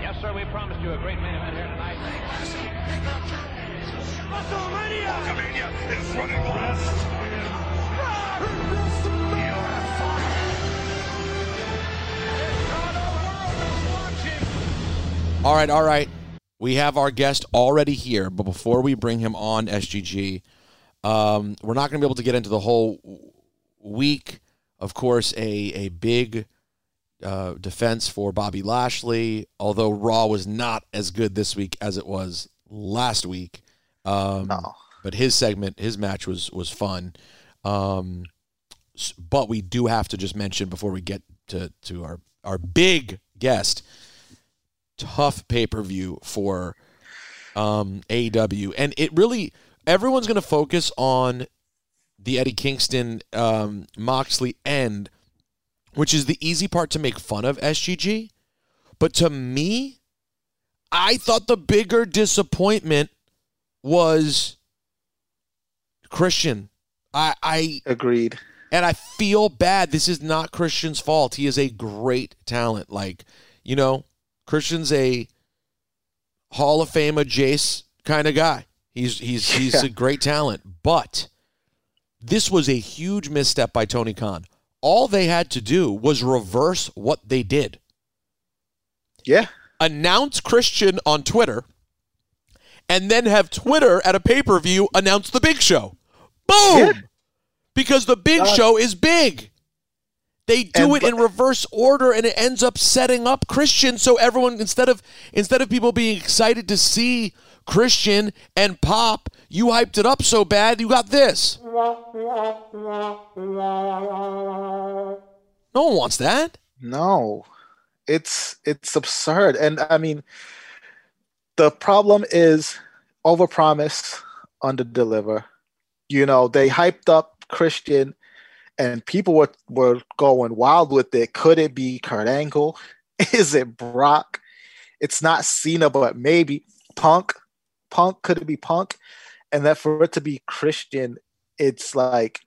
Yes, sir, we promised you a great main event here tonight. WrestleMania! Hulkamania is running wild. All right, all right. We have our guest already here, but before we bring him on, SGG, um, we're not going to be able to get into the whole week. Of course, a a big uh, defense for Bobby Lashley, although Raw was not as good this week as it was last week. Um, No. But his segment, his match was was fun. Um, but we do have to just mention before we get to to our our big guest tough pay per view for um, AEW, and it really everyone's going to focus on the Eddie Kingston um, Moxley end, which is the easy part to make fun of SGG. But to me, I thought the bigger disappointment was Christian. I, I Agreed. and I feel bad. This is not Christian's fault. He is a great talent. Like, you know, Christian's a Hall of Fame, a Jace kind of guy. He's he's he's Yeah. a great talent. But this was a huge misstep by Tony Khan. All they had to do was reverse what they did. Yeah. Announce Christian on Twitter and then have Twitter at a pay-per-view announce the big show. Boom! Yeah. Because the big Uh, show is big. They do And it in reverse order and it ends up setting up Christian so everyone instead of instead of people being excited to see Christian and Pop, you hyped it up so bad you got this. No one wants that. No. It's it's absurd. And I mean the problem is overpromise, underdeliver. You know, they hyped up Christian and people were were going wild with it. Could it be Kurt Angle? Is it Brock? It's not Cena, but maybe Punk. Punk could it be Punk? And that for it to be Christian, it's like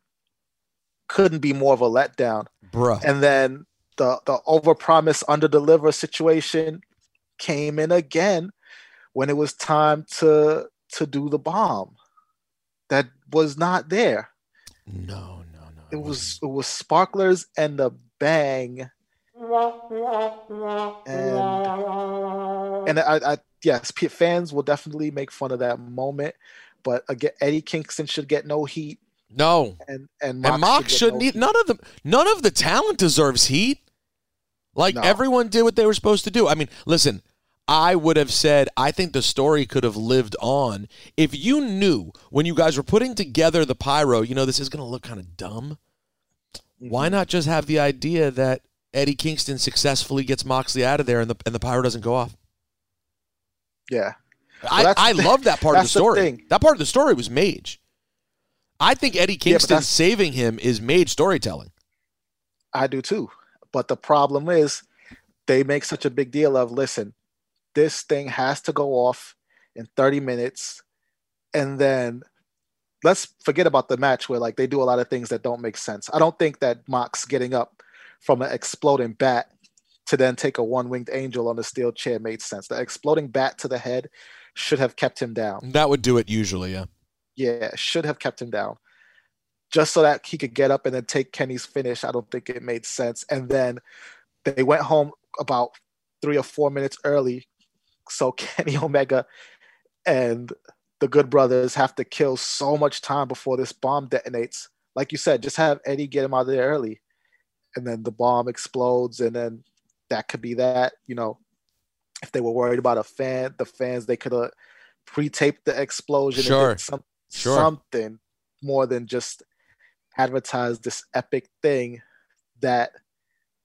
couldn't be more of a letdown. Bruh. And then the the overpromise underdeliver situation came in again when it was time to to do the bomb. That was not there. No. It was it was sparklers and the bang. And and I, I yes, fans will definitely make fun of that moment. But again, Eddie Kingston should get no heat, No. and and and Mox should shouldn't get eat. None of them. None of the talent deserves heat. Like No. everyone did what they were supposed to do. I mean, listen. I would have said I think the story could have lived on if you knew when you guys were putting together the pyro. You know, this is going to look kind of dumb. Why mm-hmm. not just have the idea that Eddie Kingston successfully gets Moxley out of there and the and the pyro doesn't go off? Yeah, I, I love that part of the that's the story. that part of the story was Mage. I think Eddie Kingston that's- saving him is Mage storytelling. I do too. But the problem is they make such a big deal of listen, this thing has to go off in 30 minutes. And then let's forget about the match where like they do a lot of things that don't make sense. I don't think that Mox getting up from an exploding bat to then take a one-winged angel on a steel chair made sense. The exploding bat to the head should have kept him down. That would do it usually, yeah. Yeah, should have kept him down. Just so that he could get up and then take Kenny's finish. I don't think it made sense. And then they went home about three or four minutes early. So Kenny Omega and the Good Brothers have to kill so much time before this bomb detonates. Like you said, just have Eddie get him out of there early. And then the bomb explodes, and then that could be that. You know, if they were worried about a fan, the fans, they could have pre-taped the explosion Sure. and some, Sure. something more than just advertise this epic thing that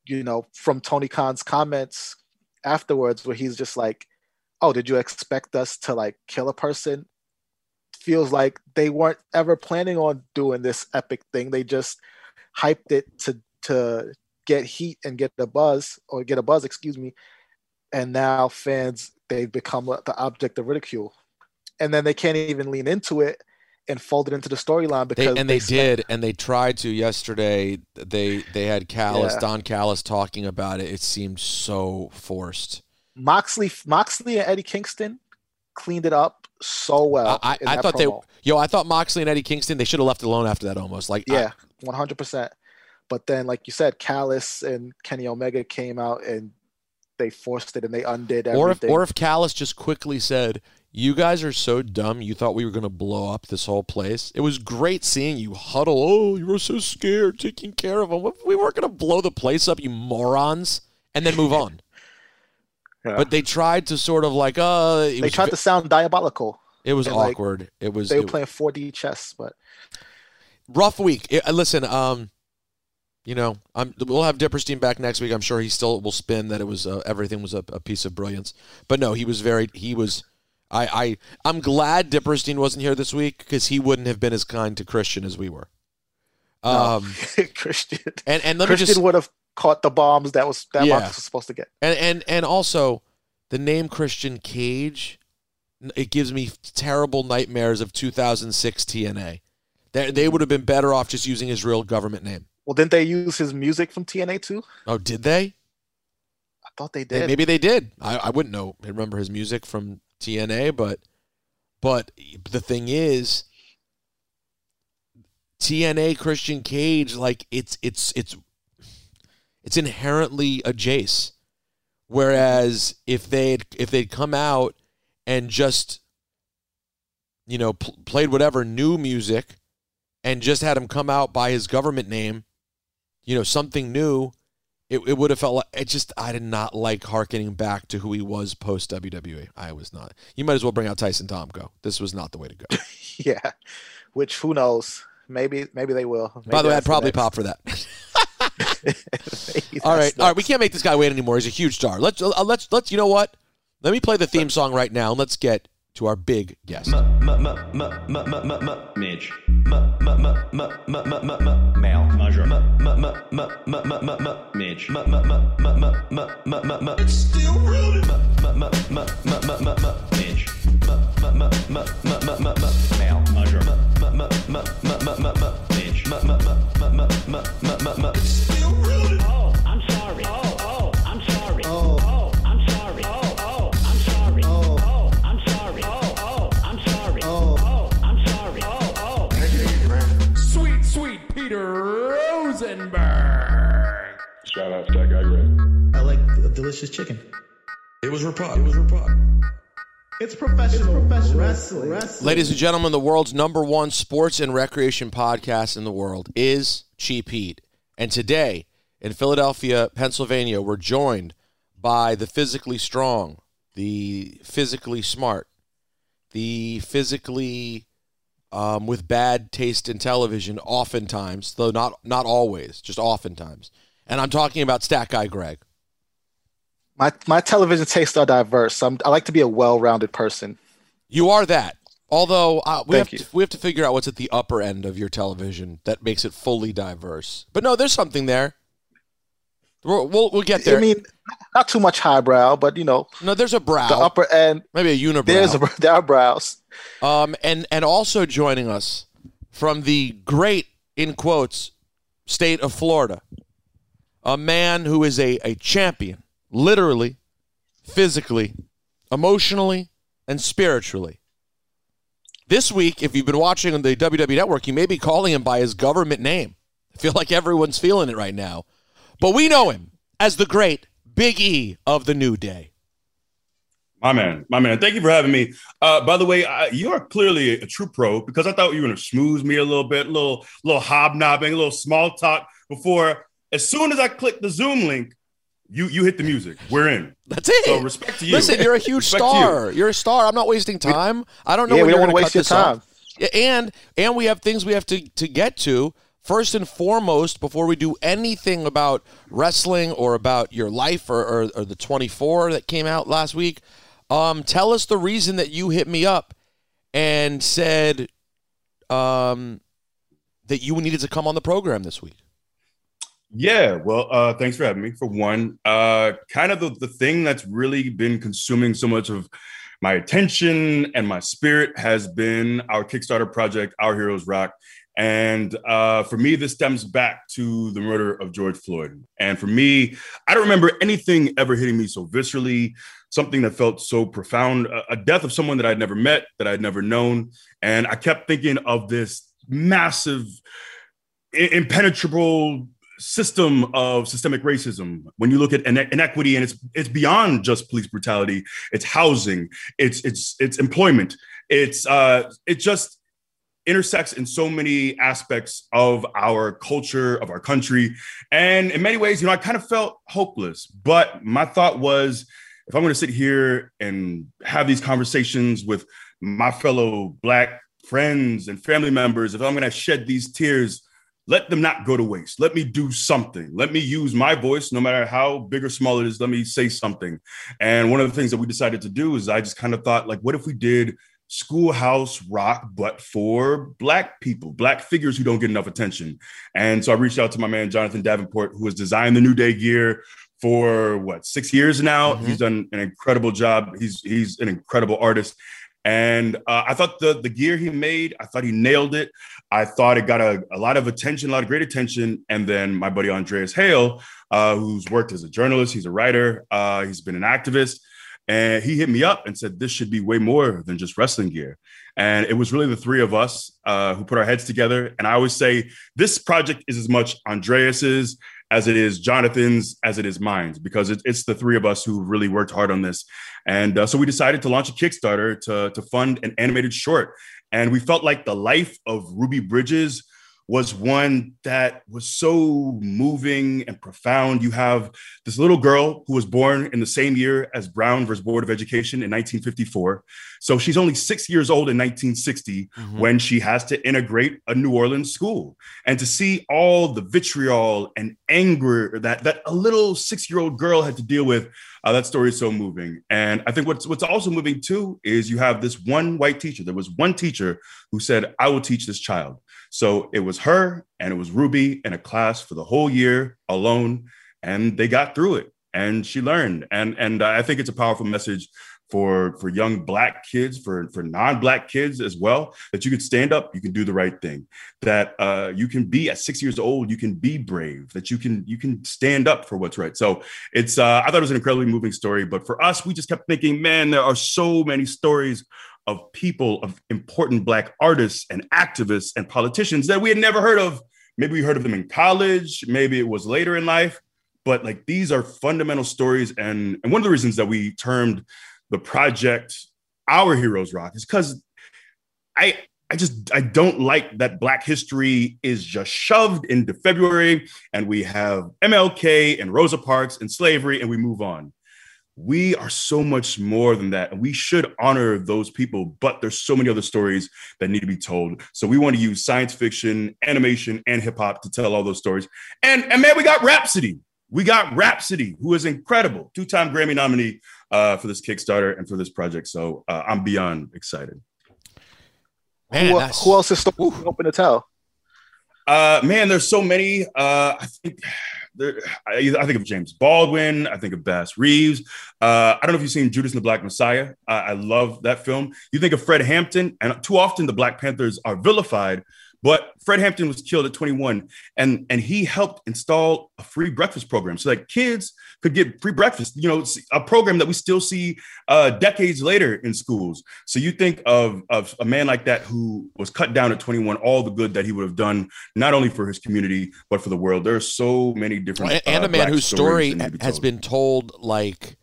you know from Tony Khan's comments afterwards where he's just like oh did you expect us to like kill a person feels like they weren't ever planning on doing this epic thing they just hyped it to to get heat and get the buzz or get a buzz excuse me and now fans they've become the object of ridicule and then they can't even lean into it and fold it into the storyline They, because and they spent- did, and they tried to yesterday. They they had Callis, Yeah. Don Callis talking about it. It seemed so forced. Moxley, Moxley and Eddie Kingston cleaned it up so well. I, I thought promo. they, yo, I thought Moxley and Eddie Kingston, they should have left it alone after that almost. Like, Yeah, one hundred percent. But then, like you said, Callis and Kenny Omega came out and they forced it and they undid everything. or if or if Callis just quickly said, "You guys are so dumb. You thought we were going to blow up this whole place. It was great seeing you huddle. Oh, you were so scared, taking care of them. We weren't going to blow the place up, you morons." And then move on. Yeah. But they tried to sort of like, uh, it they was, tried to sound diabolical. it was and, like, awkward. it was They were it- playing 4D chess, but rough week. I- listen, um, you know, I'm, we'll have Dipperstein back next week. I'm sure he still will spin that it was uh, everything was a, a piece of brilliance. But no, he was very he was. I I I'm glad Dipperstein wasn't here this week because he wouldn't have been as kind to Christian as we were. Um, Christian and and let me Christian just would have caught the bombs that was that Yeah. Was supposed to get. and and and also the name Christian Cage. It gives me terrible nightmares of 2006 TNA. They, they would have been better off just using his real government name. Well, didn't they use his music from TNA too? Oh, did they? I thought they They- did. maybe they did. I, I wouldn't know. I Remember his music from TNA, but but the thing is, TNA Christian Cage, like it's it's it's it's inherently a Jace. Whereas if they'd if they'd come out and just you know pl- played whatever new music and just had him come out by his government name, you know something new, it, it would have felt like it just I did not like harkening back to who he was post WWE. I was not. You might as well bring out Tyson Tomko. This was not the way to go. yeah. Which who knows? Maybe maybe they will. By the way, I'd probably next- pop for that. Maybe all right, that's all right. We can't make this guy wait anymore. He's a huge star. Let's uh, let's let's. You know what? Let me play the theme song right now, and let's get to our big guest. Midge. Male. Measure. Midge. It's still real. Midge. Male. Measure. Midge. It's still real. Oh, I'm sorry. Oh, oh, I'm sorry. Oh, oh, I'm sorry. Oh, oh, I'm sorry. Oh, oh, I'm sorry. Oh, oh, I'm sorry. Oh, oh, I'm sorry. Oh, oh. Sweet, sweet Peter Rosenberg. Shout out to that guy, Greg. I like delicious chicken. It was Rapod. It was Rapod. It's professional, professional wrestling. wrestling. Ladies and gentlemen, the world's number one sports and recreation podcast in the world is Cheap Heat. And today in Philadelphia, Pennsylvania, we're joined by the physically strong, the physically smart, the physically um, with bad taste in television, oftentimes, though not not always, just oftentimes. And I'm talking about Stat Guy Greg. My my television tastes are diverse. I'm, I like to be a well-rounded person. You are that. Although uh, we Thank have you. to, we have to figure out what's at the upper end of your television that makes it fully diverse. But no, there's something there. We'll we'll, we'll get there. I mean, not too much highbrow, but you know, no, there's a brow, the upper end. maybe a unibrow. There's a there are brows. um, and and also joining us from the great in quotes state of Florida, a man who is a a champion, literally, physically, emotionally, and spiritually. This week, if you've been watching on the WWE Network, you may be calling him by his government name. I feel like everyone's feeling it right now. But we know him as the great Big E of the New Day. My man, my man. Thank you for having me. Uh, by the way, I, you are clearly a, true pro because I thought you were going to smooth me a little bit, a little, little hobnobbing, a little small talk before. As soon as I click the Zoom link, you you hit the music. We're in. That's it. So respect to you. Listen, you're a huge Respect you. star. You. are a star. I'm not wasting time. I don't know Yeah, when we you're don't wanna waste your this time. off. And and we have things we have to to get to. First and foremost, before we do anything about wrestling or about your life or, or, or the 24 that came out last week, um, tell us the reason that you hit me up and said um, that you needed to come on the program this week. Yeah, well, uh, thanks for having me. For one, uh, kind of the, the thing that's really been consuming so much of my attention and my spirit has been our Kickstarter project, Our Heroes Rock. And uh, for me, this stems back to the murder of George Floyd. And for me, I don't remember anything ever hitting me so viscerally, something that felt so profound, a, a death of someone that I'd never met, that I'd never known. And I kept thinking of this massive, impenetrable system of systemic racism. When you look at ine- inequity and it's it's beyond just police brutality it's housing it's it's it's employment it's uh it just intersects in so many aspects of our culture of our country. And in many ways you know i kind of felt hopeless but my thought was if i'm going to sit here and have these conversations with my fellow black friends and family members if i'm going to shed these tears let them not go to waste. Let me do something. Let me use my voice, no matter how big or small it is. Let me say something. And one of the things that we decided to do is I just kind of thought, like, what if we did schoolhouse rock, but for black people, black figures who don't get enough attention? And so I reached out to my man, Jonathan Davenport, who has designed the New Day gear for what, six years now. Mm-hmm. He's done an incredible job. He's, he's an incredible artist. And uh, I thought the the gear he made, I thought he nailed it. I thought it got a, a lot of attention, a lot of great attention. And then my buddy Andreas Hale, uh, who's worked as a journalist, he's a writer, uh, he's been an activist, and he hit me up and said this should be way more than just wrestling gear. And it was really the three of us uh, who put our heads together. And I always say this project is as much Andreas's as it is Jonathan's, as it is mine, because it, it's the three of us who really worked hard on this. And uh, so we decided to launch a Kickstarter to, to fund an animated short. And we felt like the life of Ruby Bridges was one that was so moving and profound. You have this little girl who was born in the same year as Brown versus Board of Education in 1954. So she's only six years old in 1960 when she has to integrate a New Orleans school. And to see all the vitriol and anger that, that a little six year old girl had to deal with, uh, that story is so moving. And I think what's, what's also moving too is you have this one white teacher. There was one teacher who said, I will teach this child. So it was her and it was Ruby in a class for the whole year alone, and they got through it. And she learned, and and I think it's a powerful message for for young black kids, for for non-black kids as well, that you can stand up, you can do the right thing, that uh, you can be at six years old, you can be brave, that you can you can stand up for what's right. So it's uh, I thought it was an incredibly moving story, but for us, we just kept thinking, man, there are so many stories of people, of important Black artists and activists and politicians that we had never heard of. Maybe we heard of them in college, maybe it was later in life, but like these are fundamental stories. And, and one of the reasons that we termed the project Our Heroes Rock is because I, I just I don't like that Black history is just shoved into February and we have MLK and Rosa Parks and slavery and we move on. We are so much more than that and we should honor those people but there's so many other stories that need to be told. So we want to use science fiction animation and hip-hop to tell all those stories. And and man we got Rapsody. We got Rapsody who is incredible. Two-time grammy nominee uh, for this kickstarter and for this project so uh, i'm beyond excited Man, who, that's- who else is still open to tell? Uh, man, there's so many. Uh, I think there, I, I think of James Baldwin. I think of Bass Reeves. Uh, I don't know if you've seen Judas and the Black Messiah. Uh, I love that film. You think of Fred Hampton, and too often the Black Panthers are vilified. But Fred Hampton was killed at 21, and and he helped install a free breakfast program so that kids could get free breakfast. You know, a program that we still see uh, decades later in schools. So you think of of a man like that who was cut down at 21, all the good that he would have done not only for his community but for the world. There are so many different and, and uh, a man whose story that need to be has been told like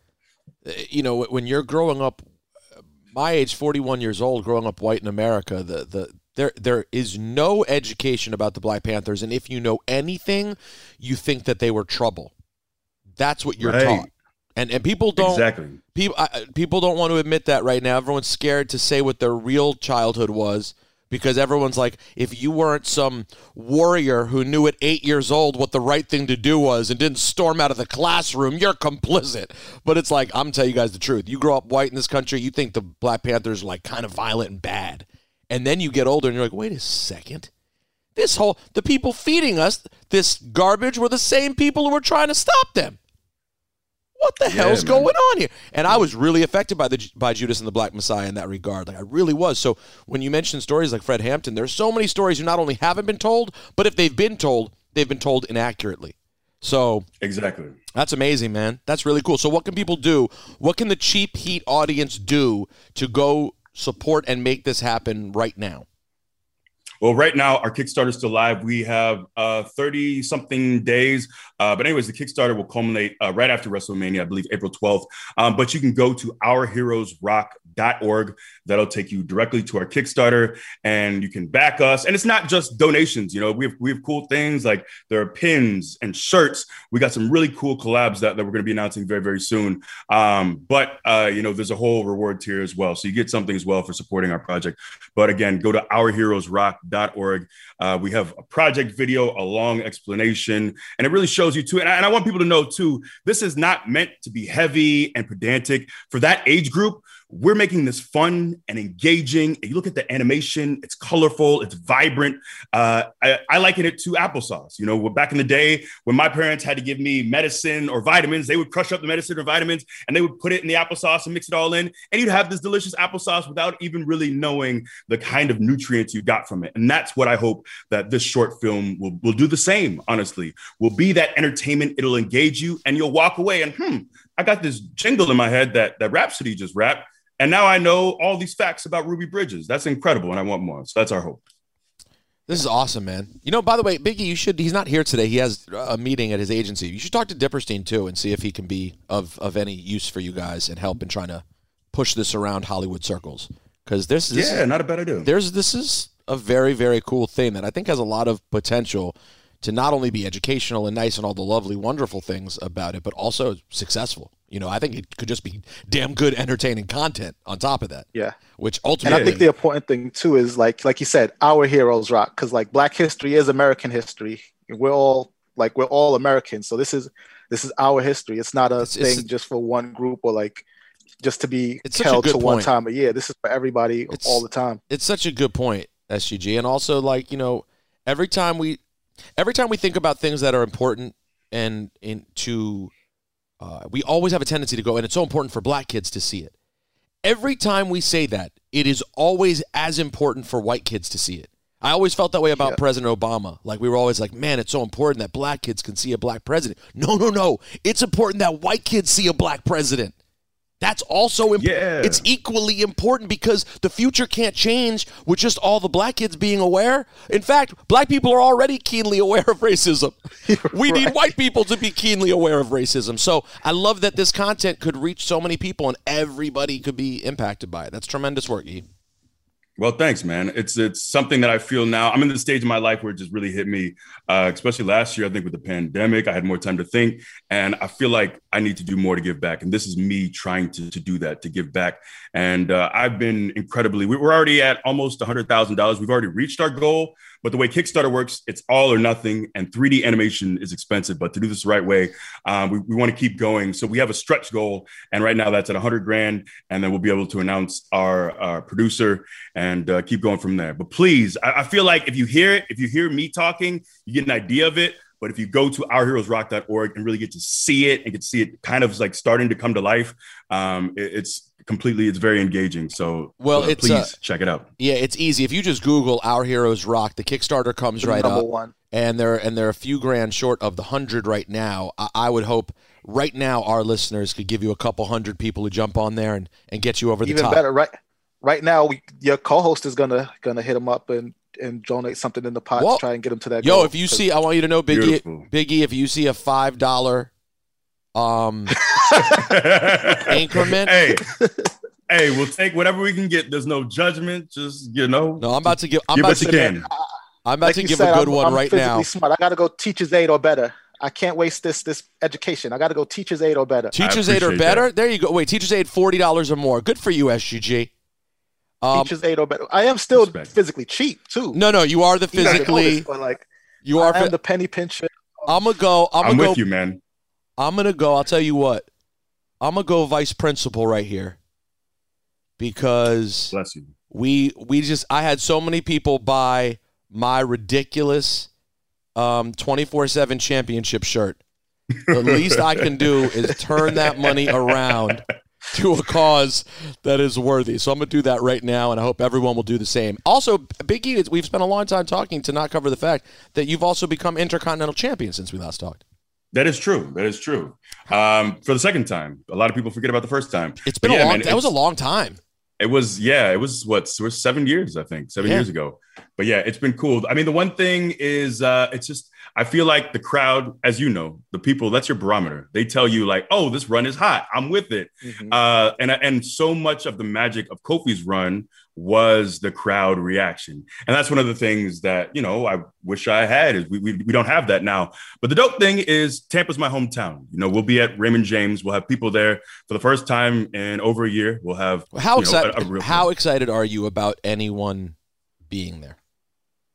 you know when you're growing up my age 41 years old growing up white in america the the there there is no education about the black panthers and if you know anything you think that they were trouble that's what you're Right. taught and and people don't exactly. people I, people don't want to admit that right now. Everyone's scared to say what their real childhood was because everyone's like, if you weren't some warrior who knew at eight years old what the right thing to do was and didn't storm out of the classroom, you're complicit. But it's like I'm telling you guys the truth. You grow up white in this country, you think the Black Panthers are like kind of violent and bad, and then you get older and you're like, wait a second. This whole the people feeding us this garbage were the same people who were trying to stop them. what the Yeah, hell's man. going on here? And I was really affected by the by Judas and the Black Messiah in that regard. Like I really was. So when you mention stories like Fred Hampton, there's so many stories who not only haven't been told, but if they've been told, they've been told inaccurately. So Exactly. that's amazing, man. That's really cool. So what can people do? What can the cheap heat audience do to go support and make this happen right now? Well, right now our Kickstarter is still live. We have uh, 30 something days. Uh, but anyways, the Kickstarter will culminate uh, right after WrestleMania, I believe April 12th. Um, but you can go to ourheroesrock.org. That'll take you directly to our Kickstarter and you can back us. And it's not just donations. You know, we have, we have cool things like there are pins and shirts. We got some really cool collabs that, that we're going to be announcing very, very soon. Um, but, uh, you know, there's a whole reward tier as well. So you get something as well for supporting our project. But again, go to ourheroesrock.org. Uh, we have a project video, a long explanation, and it really shows you too. And I, and I want people to know too, this is not meant to be heavy and pedantic for that age group. We're making this fun and engaging. You look at the animation; it's colorful, it's vibrant. Uh, I, I liken it to applesauce. You know, back in the day when my parents had to give me medicine or vitamins, they would crush up the medicine or vitamins and they would put it in the applesauce and mix it all in, and you'd have this delicious applesauce without even really knowing the kind of nutrients you got from it. And that's what I hope that this short film will, will do the same, honestly. Will be that entertainment, it'll engage you, and you'll walk away and hmm, I got this jingle in my head that that Rapsody just rapped. And now I know all these facts about Ruby Bridges. That's incredible, and I want more. So that's our hope. This is awesome, man. You know, by the way, Biggie, you should. He's not here today. He has a meeting at his agency. You should talk to Dipperstein too and see if he can be of of any use for you guys and help in trying to push this around Hollywood circles. Because this, this yeah, not a bad idea. there's this is a very very cool thing that I think has a lot of potential to not only be educational and nice and all the lovely wonderful things about it, but also successful. You know, I think it could just be damn good entertaining content on top of that. Yeah. Which ultimately, And I think the important thing too is like like you said, our heroes rock because like Black history is American history. We're all like we're all Americans, so this is this is our history. It's not a It's- it's- thing just for one group or like just to be It's held to one time a year. This is for everybody It's- all the time. it's such a good point, SGG, and also like you know, every time we, every time we think about things that are important and into, uh, we always have a tendency to go, and it's so important for Black kids to see it. Every time we say that, it is always as important for white kids to see it. I always felt that way about Yeah. President Obama. Like we were always like, man, it's so important that black kids can see a black president. No, no, no. It's important that white kids see a black president. That's also important. Yeah. It's equally important because the future can't change with just all the black kids being aware. In fact, black people are already keenly aware of racism. we need white people to be keenly aware of racism. So I love that this content could reach so many people and everybody could be impacted by it. That's tremendous work, E. Well, thanks, man. It's it's something that I feel now. I'm in the stage of my life where it just really hit me, uh, especially last year. I think with the pandemic, I had more time to think, and I feel like I need to do more to give back. And this is me trying to to do that, to give back. And uh, I've been incredibly. we- We're already at almost hundred thousand dollars. We've already reached our goal. But the way Kickstarter works, it's all or nothing, and 3D animation is expensive. But to do this the right way, um, we, we want to keep going. So we have a stretch goal, and right now that's at 100 grand, and then we'll be able to announce our, our producer and uh, keep going from there. But please, I, I feel like if you hear it, if you hear me talking, you get an idea of it. But if you go to ourheroesrock.org and really get to see it and get to see it kind of like starting to come to life, um, it- it's completely, it's very engaging. So, Well, uh, it's, please uh, check it out. Yeah, it's easy. If you just Google "Our Heroes Rock," the Kickstarter comes right Number up, one. and they're and they're a few grand short of the hundred right now. I, I would hope right now our listeners could give you a couple hundred people who jump on there and and get you over the Even top. better, right? Right now, we, your co-host is gonna gonna hit him up and and donate something in the pot Well, to try and get him to that. Yo, goal. if you see, I want you to know, Biggie, Beautiful. Biggie, if you see a five dollar um increment. Hey, hey, we'll take whatever we can get. There's no judgment. Just you know, No, I'm about to give. I'm give about what to you give. can. I'm about like to give said, a good I'm, one I'm right now. Smart. I got to go teacher's aid or better. I can't waste this this education. I got to go teacher's aid or better. Teachers aid or better. that. There you go. Wait, teachers aid forty dollars or more. Good for you, SGG. Um, teacher's aid or better. I am still Respect. physically cheap too. no, no, you are the You know physically. this, like You are. I am Fi- the penny pincher. I'm gonna go. I'm I'm gonna with go. you, man. I'm gonna go. I'll tell you what. I'm gonna go vice principal right here because we we just I had so many people buy my ridiculous um 24/7 championship shirt The least I can do is turn that money around to a cause that is worthy. So I'm going to do that right now, and I hope everyone will do the same. Also, Big E, we've spent a long time talking to not cover the fact that you've also become Intercontinental Champion since we last talked. That is true. That is true. Um, for the second time, a lot of people forget about the first time. It's been But a yeah, long. man, that was a long time. It was yeah, it was what it was seven years, I think, seven Yeah. years ago. But yeah, it's been cool. I mean, the one thing is uh it's just I feel like the crowd, as you know, the people, that's your barometer. They tell you like, oh, this run is hot. I'm with it. Mhm. Uh and and so much of the magic of Kofi's run was the crowd reaction. And that's one of the things that, you know, I wish I had is we, we, we don't have that now. But the dope thing is Tampa's my hometown. You know, we'll be at Raymond James. We'll have people there for the first time in over a year. We'll have How you know, a- excited? a real how excited are you about anyone being there?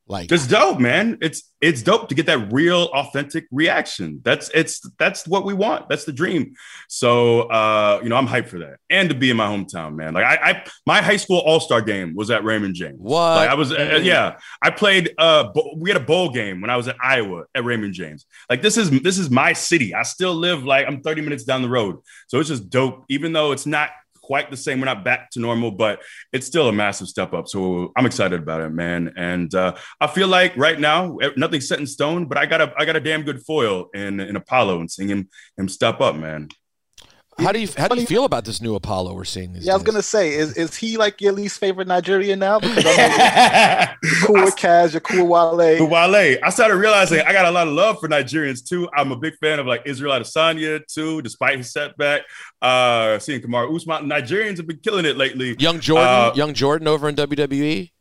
Like, It's dope, man. It's it's dope to get that real, authentic reaction. That's it's that's what we want. That's the dream. So uh, you know, I'm hyped for that, and to be in my hometown, man. Like I, I my high school all star game was at Raymond James. what? Like I was, uh, yeah. I played. Uh, we had a bowl game when I was at Iowa at Raymond James. Like this is this is my city. I still live like I'm 30 minutes down the road. So it's just dope, even though it's not quite the same. We're not back to normal, but it's still a massive step up. So I'm excited about it, man. And uh, I feel like right now eh, nothing's set in stone, but I got a I got a damn good foil in in Apollo and seeing him him step up, man. How do you how do you feel about this new Apollo we're seeing these Yeah, I was gonna say, is is he like your least favorite Nigerian now? Because I'm cool with Kaz, you're cool with Wale. But Wale, I started realizing I got a lot of love for Nigerians too. I'm a big fan of like Israel Adesanya too, despite his setback. Uh, seeing Kamaru Usman, Nigerians have been killing it lately. Young Jordan, Uh, young Jordan over in WWE.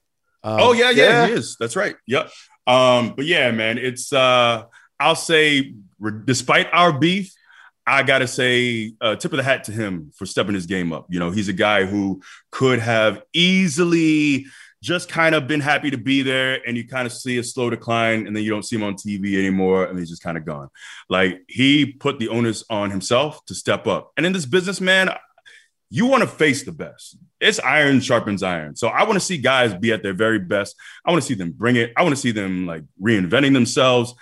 Um, oh yeah, yeah, yeah. he is. That's right. Yep. Um, but yeah, man, it's uh, I'll say, re- despite our beef, I gotta say, uh, tip of the hat to him for stepping his game up. You know, he's a guy who could have easily just kind of been happy to be there, and you kind of see a slow decline, and then you don't see him on TV anymore, and he's just kind of gone. Like he put the onus on himself to step up, and in this business, man, you want to face the best. It's iron sharpens iron. So I want to see guys be at their very best. I want to see them bring it. I want to see them like reinventing themselves.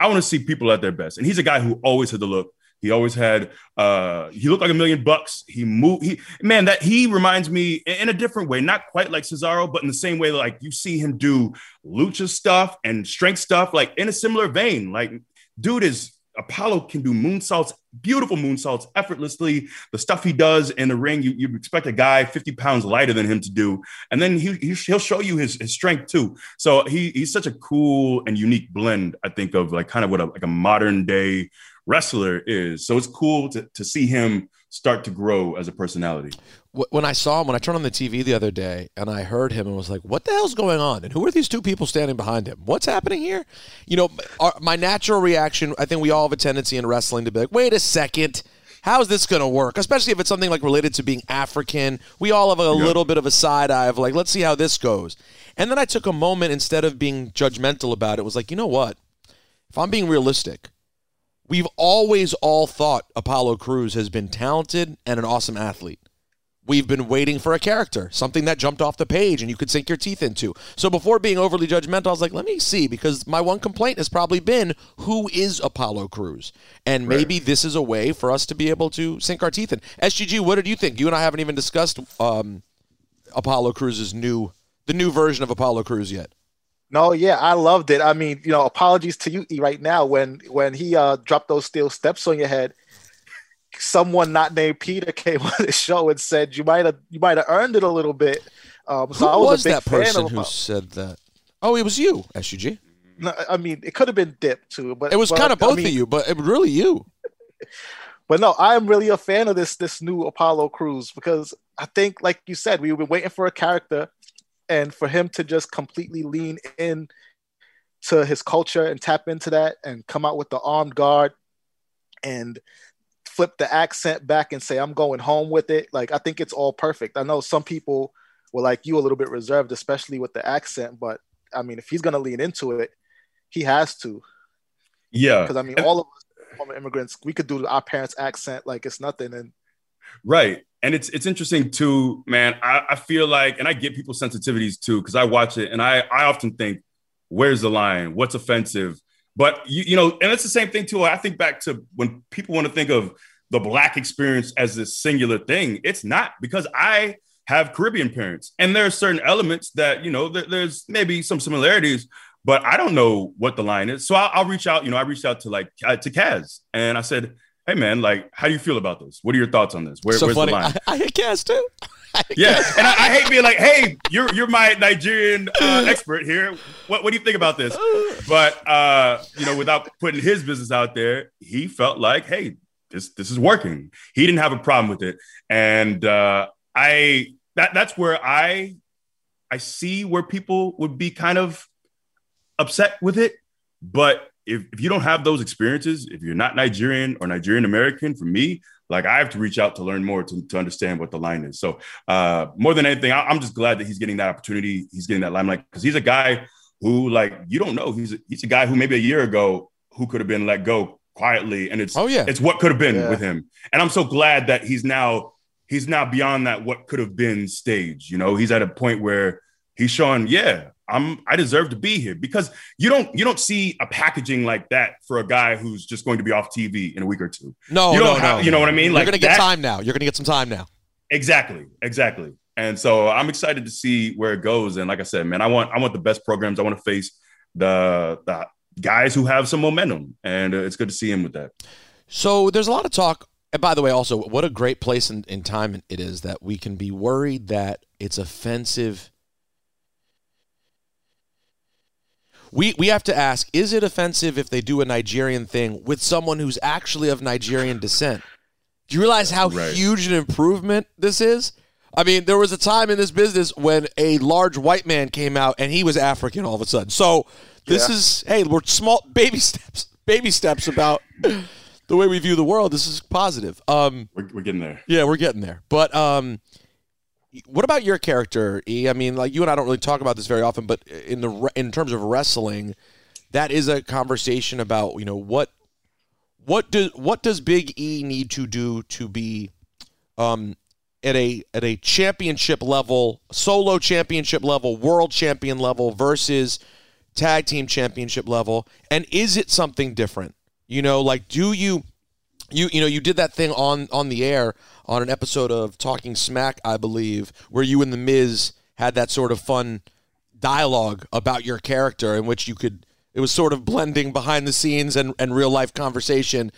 I want to see people at their best. And he's a guy who always had the look. He always had uh he looked like a million bucks. He moved he man that he reminds me in a different way, not quite like Cesaro, but in the same way like you see him do lucha stuff and strength stuff like in a similar vein. Like dude is Apollo can do moonsaults, beautiful moonsaults effortlessly. The stuff he does in the ring, you, you expect a guy 50 pounds lighter than him to do. And then he, he, he'll show you his, his strength too. So he, he's such a cool and unique blend, I think, of like kind of what a, like a modern day wrestler is. So it's cool to, to see him start to grow as a personality. When I saw him, when I turned on the TV the other day and I heard him and was like, what the hell's going on? And who are these two people standing behind him? What's happening here? You know, our, my natural reaction, I think we all have a tendency in wrestling to be like, wait a second. How's this going to work? Especially if it's something like related to being African. We all have a Yeah. little bit of a side eye of like, let's see how this goes. And then I took a moment instead of being judgmental about it, was like, you know what? If I'm being realistic, we've always all thought Apollo Crews has been talented and an awesome athlete. We've been waiting for a character, something that jumped off the page and you could sink your teeth into. So before being overly judgmental, I was like, let me see, because my one complaint has probably been who is Apollo Crews? And maybe this is a way for us to be able to sink our teeth in. SGG, what did you think? You and I haven't even discussed um, Apollo Crews's new, the new version of Apollo Crews yet. No, yeah, I loved it. I mean, you know, apologies to you right now when when he uh dropped those steel steps on your head. Someone not named Peter came on the show and said you might have you might have earned it a little bit. Um, so Who I was, was that person who said that? Oh, it was you, SUG. No, I mean, it could have been Dip too, but It was but, kind of I both mean, of you, but it, really you. But no, I'm really a fan of this this new Apollo Crews because I think, like you said, we've been waiting for a character, and for him to just completely lean in to his culture and tap into that, and come out with the armed guard, and flip the accent back and say, "I'm going home with it." Like I think it's all perfect. I know some people were like you a little bit reserved, especially with the accent, but I mean, if he's gonna lean into it, he has to Yeah. because I mean, all of us former immigrants, we could do our parents' accent like it's nothing, and Right. And it's it's interesting too, man. I, I feel like, and I get people's sensitivities too, because I watch it and I I often think, where's the line? What's offensive? But you, you know, and it's the same thing too. I think back to when people want to think of the black experience as this singular thing. It's not because I have Caribbean parents, and there are certain elements that you know th- there's maybe some similarities, but I don't know what the line is. So I'll, I'll reach out. You know, I reached out to like uh, to Kaz, and I said, "Hey, man, like, how do you feel about this? What are your thoughts on this? Where, so where's funny. the line?" I, I Kaz too. Yeah, and I, I hate being like, "Hey, you're you're my Nigerian uh, expert here. What what do you think about this?" But uh, you know, without putting his business out there, he felt like, "Hey, this this is working." He didn't have a problem with it, and uh, I that that's where I I see where people would be kind of upset with it, but. If, if you don't have those experiences, if you're not Nigerian or Nigerian American, for me, like I have to reach out to learn more to, to understand what the line is. So uh, more than anything, I, am just glad that he's getting that opportunity. He's getting that limelight because he's a guy who like you don't know. He's a, he's a guy who maybe a year ago who could have been let go quietly, and it's Oh, yeah. it's what could have been Yeah. with him. And I'm so glad that he's now he's now beyond that what could have been stage. You know, he's at a point where he's showing, yeah, I'm I deserve to be here because you don't you don't see a packaging like that for a guy who's just going to be off TV in a week or two. No, You no, don't no. have- you know what I mean? You're Like gonna get that- time now. You're gonna get some time now. Exactly, exactly. And so I'm excited to see where it goes. And like I said, man, I want I want the best programs. I want to face the the guys who have some momentum, and uh, it's good to see him with that. So there's a lot of talk. And by the way, also, what a great place in, in time it is that we can be worried that it's offensive. We, we have to ask is it offensive if they do a Nigerian thing with someone who's actually of Nigerian descent? Do you realize how Right. huge an improvement this is? I mean, there was a time in this business when a large white man came out and he was African all of a sudden. So this Yeah. is, hey, we're small baby steps, baby steps about the way we view the world. This is positive. Um, We're, we're getting there. yeah, we're getting there. But um, what about your character? E? I mean, like you and I don't really talk about this very often, but in the in terms of wrestling, that is a conversation about you know what what does what does Big E need to do to be um at a at a championship level, solo championship level, world champion level versus tag team championship level, and is it something different? You know, like do you you you know you did that thing on on the air on an episode of Talking Smack, I believe, where you and the Miz had that sort of fun dialogue about your character in which you could it was sort of blending behind the scenes and, and real life conversation.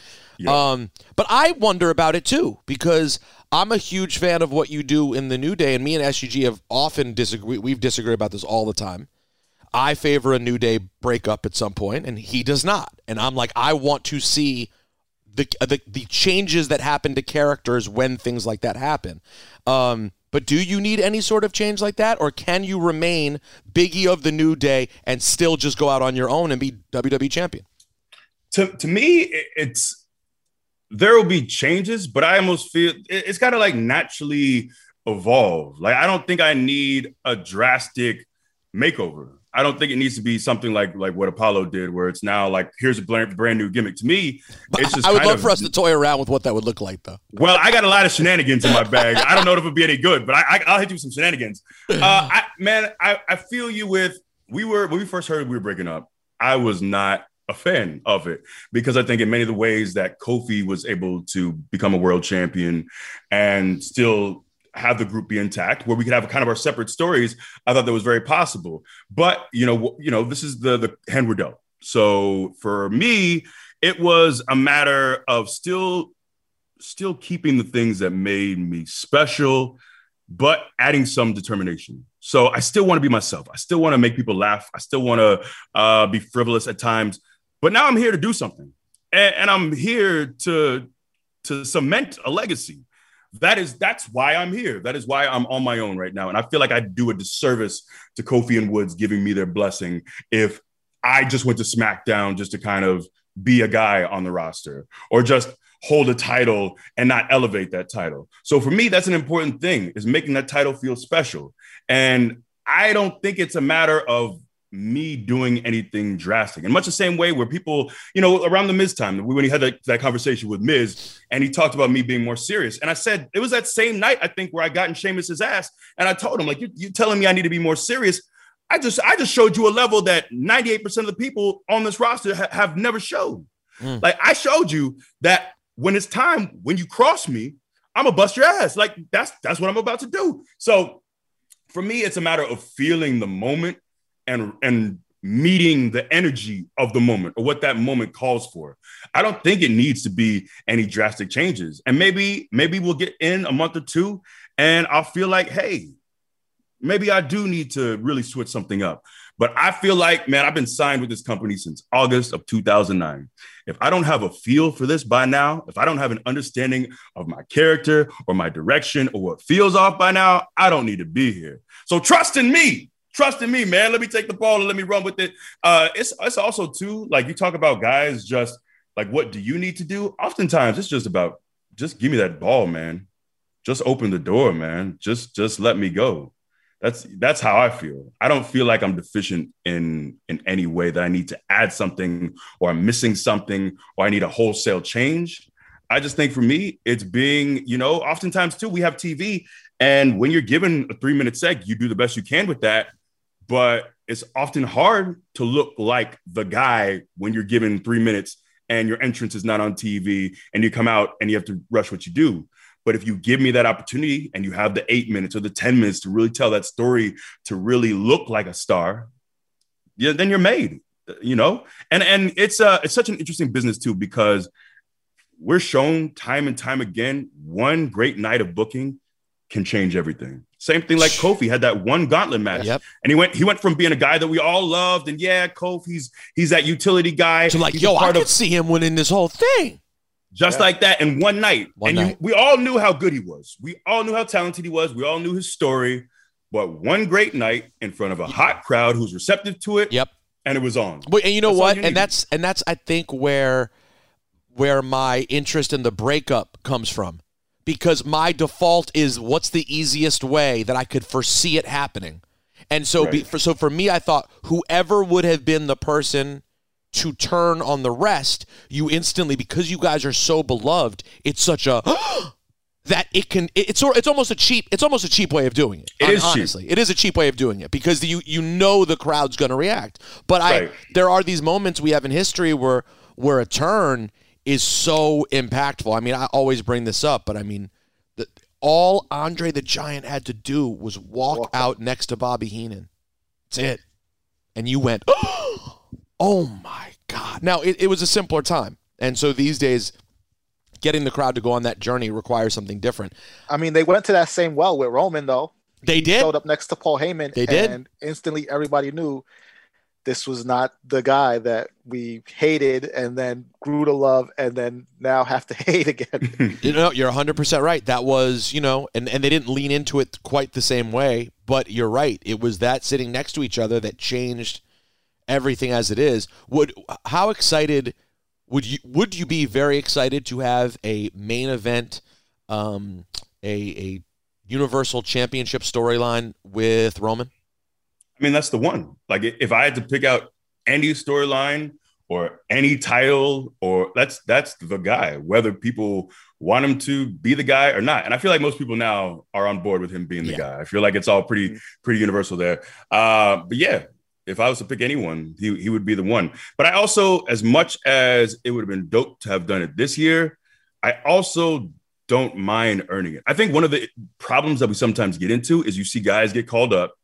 Um, but I wonder about it too because I'm a huge fan of what you do in the New Day, and me and SUG have often disagree. We've disagreed about this all the time. I favor a New Day breakup at some point, and he does not. And I'm like, I want to see the the, the changes that happen to characters when things like that happen. Um, but do you need any sort of change like that, or can you remain Biggie of the New Day and still just go out on your own and be WWE champion? To to me, it's there will be changes, but I almost feel it- it's got to like naturally evolve. Like I don't think I need a drastic makeover. I don't think it needs to be something like like what Apollo did, where it's now like here's a brand, brand new gimmick. To me, it's just I would love of- for us to toy around with what that would look like, though. Well, I got a lot of shenanigans in my bag. I don't know if it'll be any good, but I, I, I'll hit you with some shenanigans. Uh, I, man, I, I feel you with. We were when we first heard we were breaking up. I was not a fan of it because I think in many of the ways that Kofi was able to become a world champion and still have the group be intact, where we could have kind of our separate stories. I thought that was very possible. But you know, you know, this is the the hand we're dealt. So for me, it was a matter of still still keeping the things that made me special, but adding some determination. So I still want to be myself. I still want to make people laugh. I still want to uh, be frivolous at times. But now I'm here to do something, and, and I'm here to to cement a legacy. That is that's why I'm here. That is why I'm on my own right now. And I feel like I do a disservice to Kofi and Woods giving me their blessing if I just went to SmackDown just to kind of be a guy on the roster or just hold a title and not elevate that title. So for me, that's an important thing is making that title feel special. And I don't think it's a matter of me doing anything drastic. In much the same way where people, you know, around the Miz time, when he had that, that conversation with Miz and he talked about me being more serious. And I said, it was that same night, I think, where I got in Sheamus's ass. And I told him, like, you, you telling me I need to be more serious. I just I just showed you a level that 98% of the people on this roster ha- have never showed. Mm. Like I showed you that when it's time, when you cross me, I'm gonna bust your ass. Like that's that's what I'm about to do. So for me, it's a matter of feeling the moment and and meeting the energy of the moment or what that moment calls for. I don't think it needs to be any drastic changes. And maybe maybe we'll get in a month or two and I'll feel like, hey, maybe I do need to really switch something up. But I feel like, man, I've been signed with this company since August of 2009. If I don't have a feel for this by now, if I don't have an understanding of my character or my direction or what feels off by now, I don't need to be here. So trust in me. Trust in me, man. Let me take the ball and let me run with it. Uh, it's it's also too like you talk about guys just like what do you need to do? Oftentimes it's just about just give me that ball, man. Just open the door, man. Just just let me go that's that's how I feel. I don't feel like I'm deficient in in any way that I need to add something or I'm missing something or I need a wholesale change. I just think for me, it's being, you know, oftentimes too, we have TV and when you're given a three minute seg, you do the best you can with that. But it's often hard to look like the guy when you're given three minutes and your entrance is not on TV and you come out and you have to rush what you do. But if you give me that opportunity and you have the eight minutes or the 10 minutes to really tell that story, to really look like a star, yeah, then you're made, you know? And and it's uh it's such an interesting business too, because we're shown time and time again, one great night of booking can change everything. Same thing like Kofi had that one gauntlet match. Yep. And he went he went from being a guy that we all loved and yeah, Kofi's he's he's that utility guy. So like, He's a yo, I could of- see him winning this whole thing. just like that in one night. One and you- we all knew how good he was. We all knew how talented he was. We all knew his story. But one great night in front of a hot crowd who's receptive to it, Yep. and it was on. But and you know That's what? you and that's and that's I think where where my interest in the breakup comes from. Because my default is what's the easiest way that I could foresee it happening. And so be, for, so for me I thought whoever would have been the person to turn on the rest, you instantly because you guys are so beloved, it's such a that it can it- it's sort it's almost a cheap it's almost a cheap way of doing it. It is cheap. honestly. It is a cheap way of doing it because you you know the crowd's going to react. But I Right. there are these moments we have in history where where a turn is so impactful. I mean, I always bring this up, but I mean, the, all Andre the Giant had to do was walk, Walk out next to Bobby Heenan. That's it. And you went, oh my God. Now, it, it was a simpler time. And so these days, getting the crowd to go on that journey requires something different. I mean, they went to that same well with Roman though. They did. Showed up next to Paul Heyman. They did. and instantly everybody knew this was not the guy that we hated and then grew to love and then now have to hate again. You know, you're 100% right. That was, you know, and, and they didn't lean into it quite the same way, but you're right. It was that sitting next to each other that changed everything as it is. Would how excited would you would you be very excited to have a main event um a a universal championship storyline with Roman? I mean, that's the one. Like, if I had to pick out any storyline or any title, or that's that's the guy. Whether people want him to be the guy or not, and I feel like most people now are on board with him being the Yeah. guy. I feel like it's all pretty pretty universal there. Uh, but yeah, if I was to pick anyone, he he would be the one. But I also, as much as it would have been dope to have done it this year, I also don't mind earning it. I think one of the problems that we sometimes get into is you see guys get called up,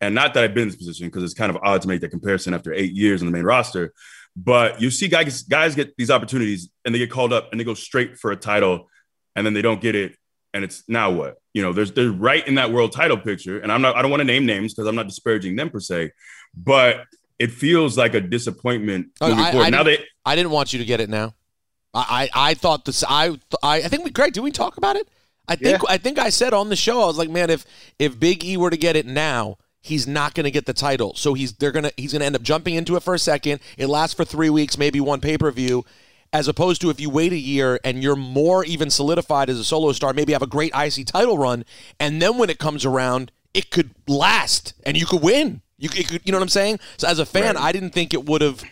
and not that I've been in this position because it's kind of odd to make that comparison after eight years on the main roster. But you see guys guys get these opportunities and they get called up and they go straight for a title, and then they don't get it, and it's now what? You know, there's they're right in that world title picture, and I'm not I don't want to name names because I'm not disparaging them per se, but it feels like a disappointment Oh, moving I- forward. I now didn't- they I didn't want you to get it now. I I, I thought this. I I I think we Greg. Did we talk about it? I think Yeah. I think I said on the show. I was like, man, if if Big E were to get it now, he's not going to get the title. So he's they're gonna he's gonna end up jumping into it for a second. It lasts for three weeks, maybe one pay per view. As opposed to if you wait a year and you're more even solidified as a solo star, maybe have a great IC title run, and then when it comes around, it could last and you could win. You could, you know what I'm saying? So as a fan, I didn't think it would have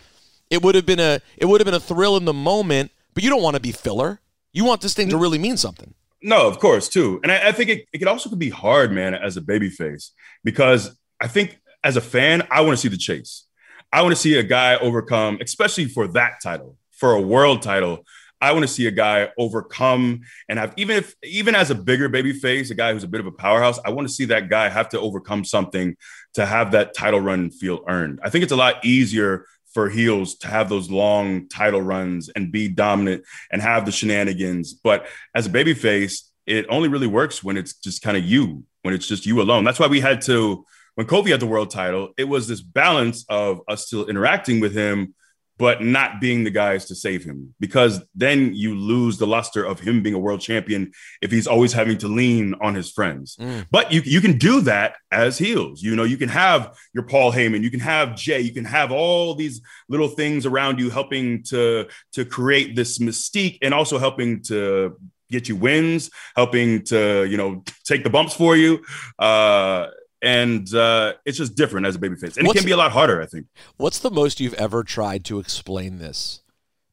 it would have been a it would have been a thrill in the moment, but you don't want to be filler. You want this thing to really mean something. No, of course, too. And I, I think it, it could also could be hard, man, as a baby face, because I think as a fan, I want to see the chase. I want to see a guy overcome, especially for that title, for a world title. I want to see a guy overcome and have even if even as a bigger baby face, a guy who's a bit of a powerhouse, I want to see that guy have to overcome something to have that title run feel earned. I think it's a lot easier for heels to have those long title runs and be dominant and have the shenanigans. But as a baby face, it only really works when it's just kind of you, when it's just you alone. That's why we had to when Kofi had the world title, it was this balance of us still interacting with him, but not being the guys to save him because then you lose the luster of him being a world champion if he's always having to lean on his friends. Mm. But you, you can do that as heels. You know, you can have your Paul Heyman, you can have Jay, you can have all these little things around you helping to, to create this mystique and also helping to get you wins, helping to, you know, take the bumps for you. Uh, and uh, it's just different as a babyface, and What's- it can be a lot harder. I think. What's the most you've ever tried to explain this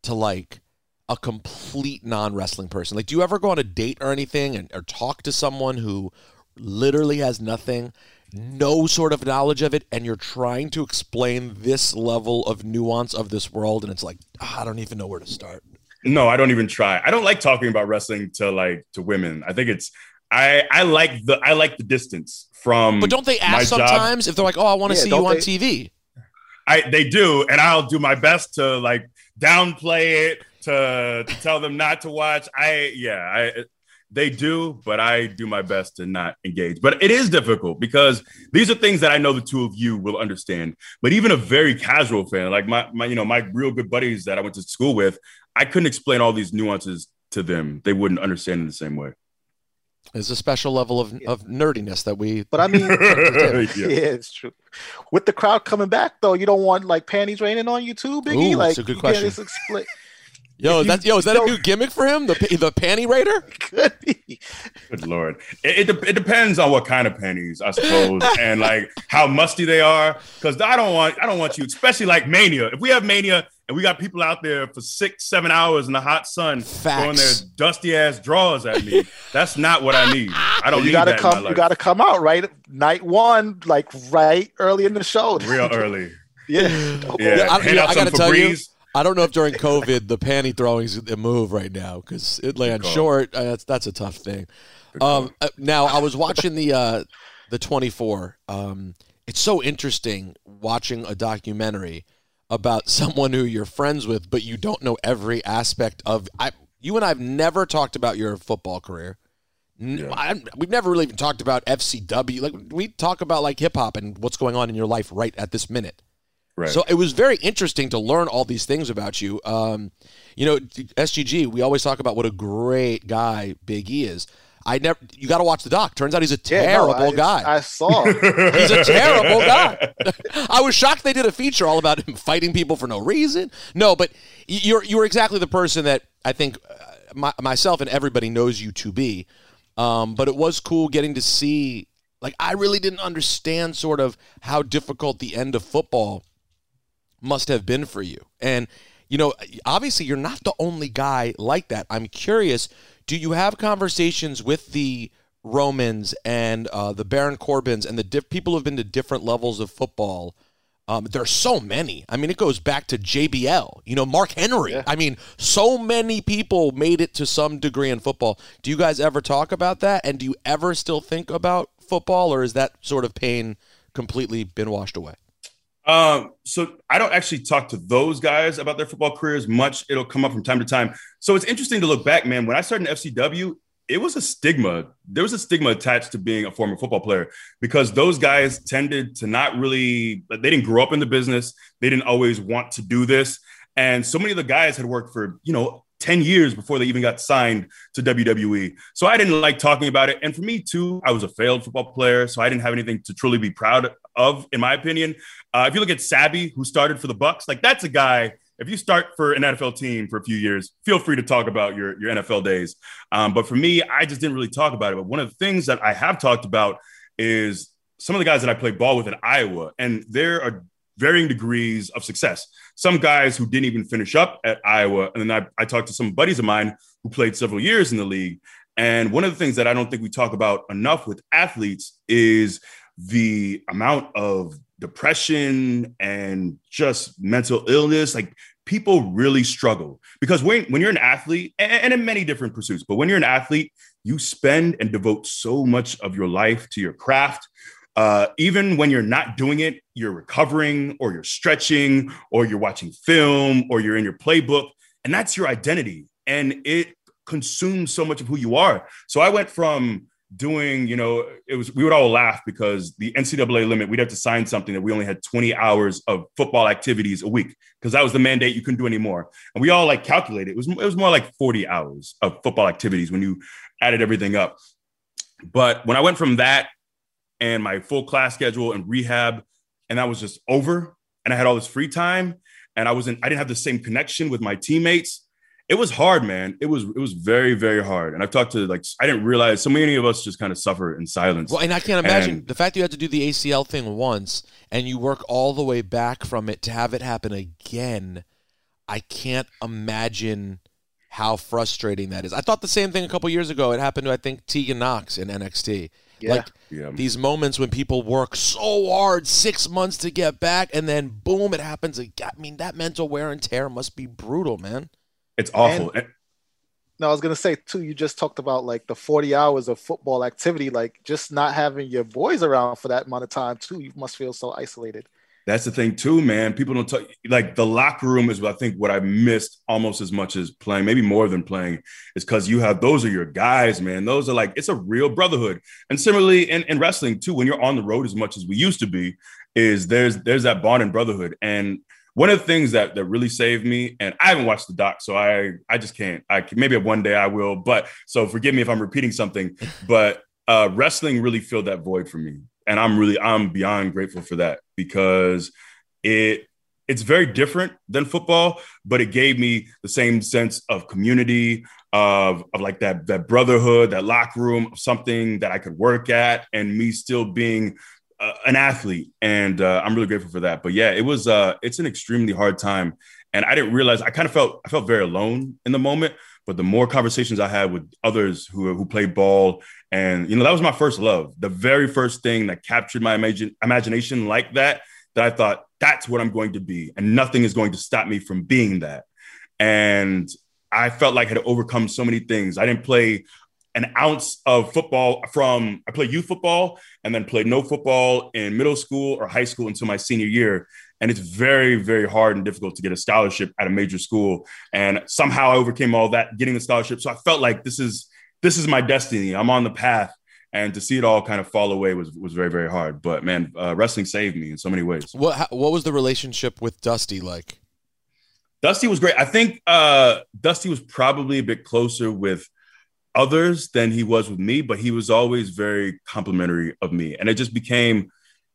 to like a complete non wrestling person? Like, do you ever go on a date or anything and or talk to someone who literally has nothing, no sort of knowledge of it, and you're trying to explain this level of nuance of this world, and it's like, ah, I don't even know where to start. No, I don't even try. I don't like talking about wrestling to like to women. I think it's I I like the I like the distance from. But don't they my ask job. sometimes if they're like, oh, I want to Yeah, see you on they- TV? I they do, and I'll do my best to like downplay it to, to tell them not to watch. I yeah, I they do, but I do my best to not engage. But it is difficult because these are things that I know the two of you will understand. But even a very casual fan, like my my you know my real good buddies that I went to school with, I couldn't explain all these nuances to them. They wouldn't understand in the same way. There's a special level of, of nerdiness that we. But I mean, Yeah. yeah. it's true. With the crowd coming back, though, you don't want like panties raining on you too, Biggie. Ooh, like, that's a good you can't question. just expla- Yo, If you that yo, is that a new gimmick for him? The pa- the panty raider? could be. Good lord. It, it, de- it depends on what kind of panties, I suppose, and like how musty they are. Because I don't want I don't want you, especially like Mania. If we have Mania and we got people out there for six, seven hours in the hot sun throwing their dusty ass drawers at me, that's not what I need. I don't You need gotta that in my come. You gotta come out right night one, like right early in the show. real early. yeah. Yeah, I- hand you know, out I some gotta tell you, I don't know if during COVID the panty throwing's a move right now because it land call. short. Uh, that's that's a tough thing. Um, uh, now I was watching the uh, the 24. Um, it's so interesting watching a documentary about someone who you're friends with, but you don't know every aspect of. I you and I've never talked about your football career. N- I- we've never really even talked about FCW. Like we talk about like hip hop and what's going on in your life right at this minute. Right. So it was very interesting to learn all these things about you. Um, you know, SGG. We always talk about what a great guy Big E is. I never. You got to watch the doc. Turns out he's a Yeah, no, terrible I- guy. I saw. he's a terrible guy. I was shocked they did a feature all about him fighting people for no reason. No, but you're you're exactly the person that I think uh, my, myself and everybody knows you to be. Um, but it was cool getting to see. Like I really didn't understand sort of how difficult the end of football must have been for you. And, you know, obviously you're not the only guy like that. I'm curious, do you have conversations with the Romans and uh, the Baron Corbins and the diff- people who've been to different levels of football? Um, there's so many. I mean, it goes back to JBL, you know, Mark Henry. I mean, so many people made it to some degree in football. Do you guys ever talk about that? And do you ever still think about football, or is that sort of pain completely been washed away? Um, so I don't actually talk to those guys about their football careers much. It'll come up from time to time. So it's interesting to look back, man. When I started in FCW, it was a stigma. There was a stigma attached to being a former football player because those guys tended to not really, they didn't grow up in the business. They didn't always want to do this. And so many of the guys had worked for, you know, 10 years before they even got signed to WWE. So I didn't like talking about it. And for me, too, I was a failed football player. So I didn't have anything to truly be proud of, in my opinion. Uh, if you look at Sabby, who started for the Bucs, like that's a guy. If you start for an NFL team for a few years, feel free to talk about your, your NFL days. Um, but for me, I just didn't really talk about it. But one of the things that I have talked about is some of the guys that I played ball with in Iowa, and there are varying degrees of success. Some guys who didn't even finish up at Iowa. And then I, I talked to some buddies of mine who played several years in the league. And one of the things that I don't think we talk about enough with athletes is the amount of depression and just mental illness. Like people really struggle because when, when you're an athlete and, and in many different pursuits, but when you're an athlete, you spend and devote so much of your life to your craft. Uh, even when you're not doing it, you're recovering or you're stretching or you're watching film or you're in your playbook. And that's your identity. And it consumes so much of who you are. So I went from doing, you know, it was, we would all laugh because the NCAA limit, we'd have to sign something that we only had 20 hours of football activities a week because that was the mandate. You couldn't do anymore. And we all like calculated it was, it was more like 40 hours of football activities when you added everything up. But when I went from that and my full class schedule and rehab, and that was just over, and I had all this free time, and I wasn't, I didn't have the same connection with my teammates. It was hard, man. It was, it was very, very hard. And I've talked to like, I didn't realize so many of us just kind of suffer in silence. Well, and I can't imagine And- the fact that you had to do the ACL thing once and you work all the way back from it to have it happen again. I can't imagine how frustrating that is. I thought the same thing a couple years ago. It happened to I think Tegan Nox in NXT. Yeah. Like Yeah. these moments when people work so hard, six months to get back, and then boom, it happens again. I mean, that mental wear and tear must be brutal, man. It's awful. And- No, I was gonna say too. You just talked about like the forty hours of football activity, like just not having your boys around for that amount of time too. You must feel so isolated. That's the thing too, man. People don't talk like the locker room is what I think what I missed almost as much as playing, maybe more than playing, is because you have those are your guys, man. Those are like it's a real brotherhood. And similarly in, in wrestling too, when you're on the road as much as we used to be, is there's there's that bond and brotherhood. And one of the things that that really saved me, and I haven't watched the doc, so I I just can't. I can, maybe one day I will, but so forgive me if I'm repeating something. But uh, wrestling really filled that void for me, and I'm really I'm beyond grateful for that because it it's very different than football, but it gave me the same sense of community, of, of like that that brotherhood, that locker room, something that I could work at, and me still being uh, an athlete. And uh, I'm really grateful for that. But yeah, it was uh, it's an extremely hard time, and I didn't realize I kind of felt I felt very alone in the moment. But the more conversations I had with others who who played ball, and you know that was my first love, the very first thing that captured my imagine, imagination like that. That I thought that's what I'm going to be, and nothing is going to stop me from being that. And I felt like I had overcome so many things. I didn't play an ounce of football from I played youth football and then played no football in middle school or high school until my senior year. And it's very, very hard and difficult to get a scholarship at a major school. And somehow I overcame all that, getting the scholarship. So I felt like this is this is my destiny. I'm on the path. And to see it all kind of fall away was was very, very hard. But man, uh, wrestling saved me in so many ways. What how, what was the relationship with Dusty like? Dusty was great. I think uh, Dusty was probably a bit closer with others than he was with me, but he was always very complimentary of me. And it just became,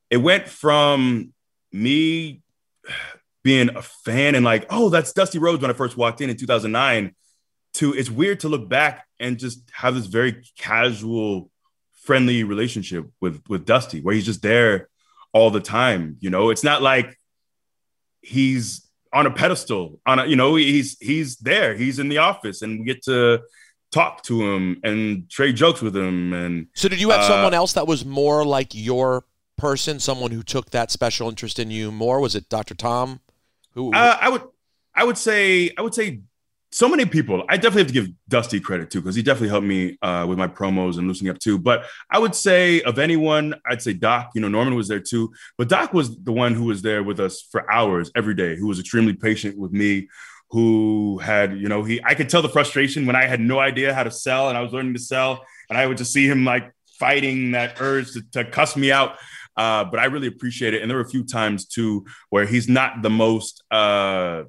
it went from me being a fan and like, oh, that's Dusty Rhodes when I first walked in in 2009 to it's weird to look back and just have this very casual, friendly relationship with with Dusty where he's just there all the time. You know, it's not like he's on a pedestal on a you know he's he's there he's in the office and we get to talk to him and trade jokes with him and So did you have Uh, someone else that was more like your person, someone who took that special interest in you more? Was it Dr. Tom? Who uh, i would i would say i would say so many people i definitely have to give dusty credit too because he definitely helped me uh, with my promos and loosening up too. But i would say of anyone i'd say doc you know norman was there too. But doc was the one who was there with us for hours every day who was extremely patient with me who had you know he i could tell the frustration when i had no idea how to sell and i was learning to sell. And i would just see him like fighting that urge to, to cuss me out. Uh, but i really appreciate it. And there were a few times too where he's not the most uh,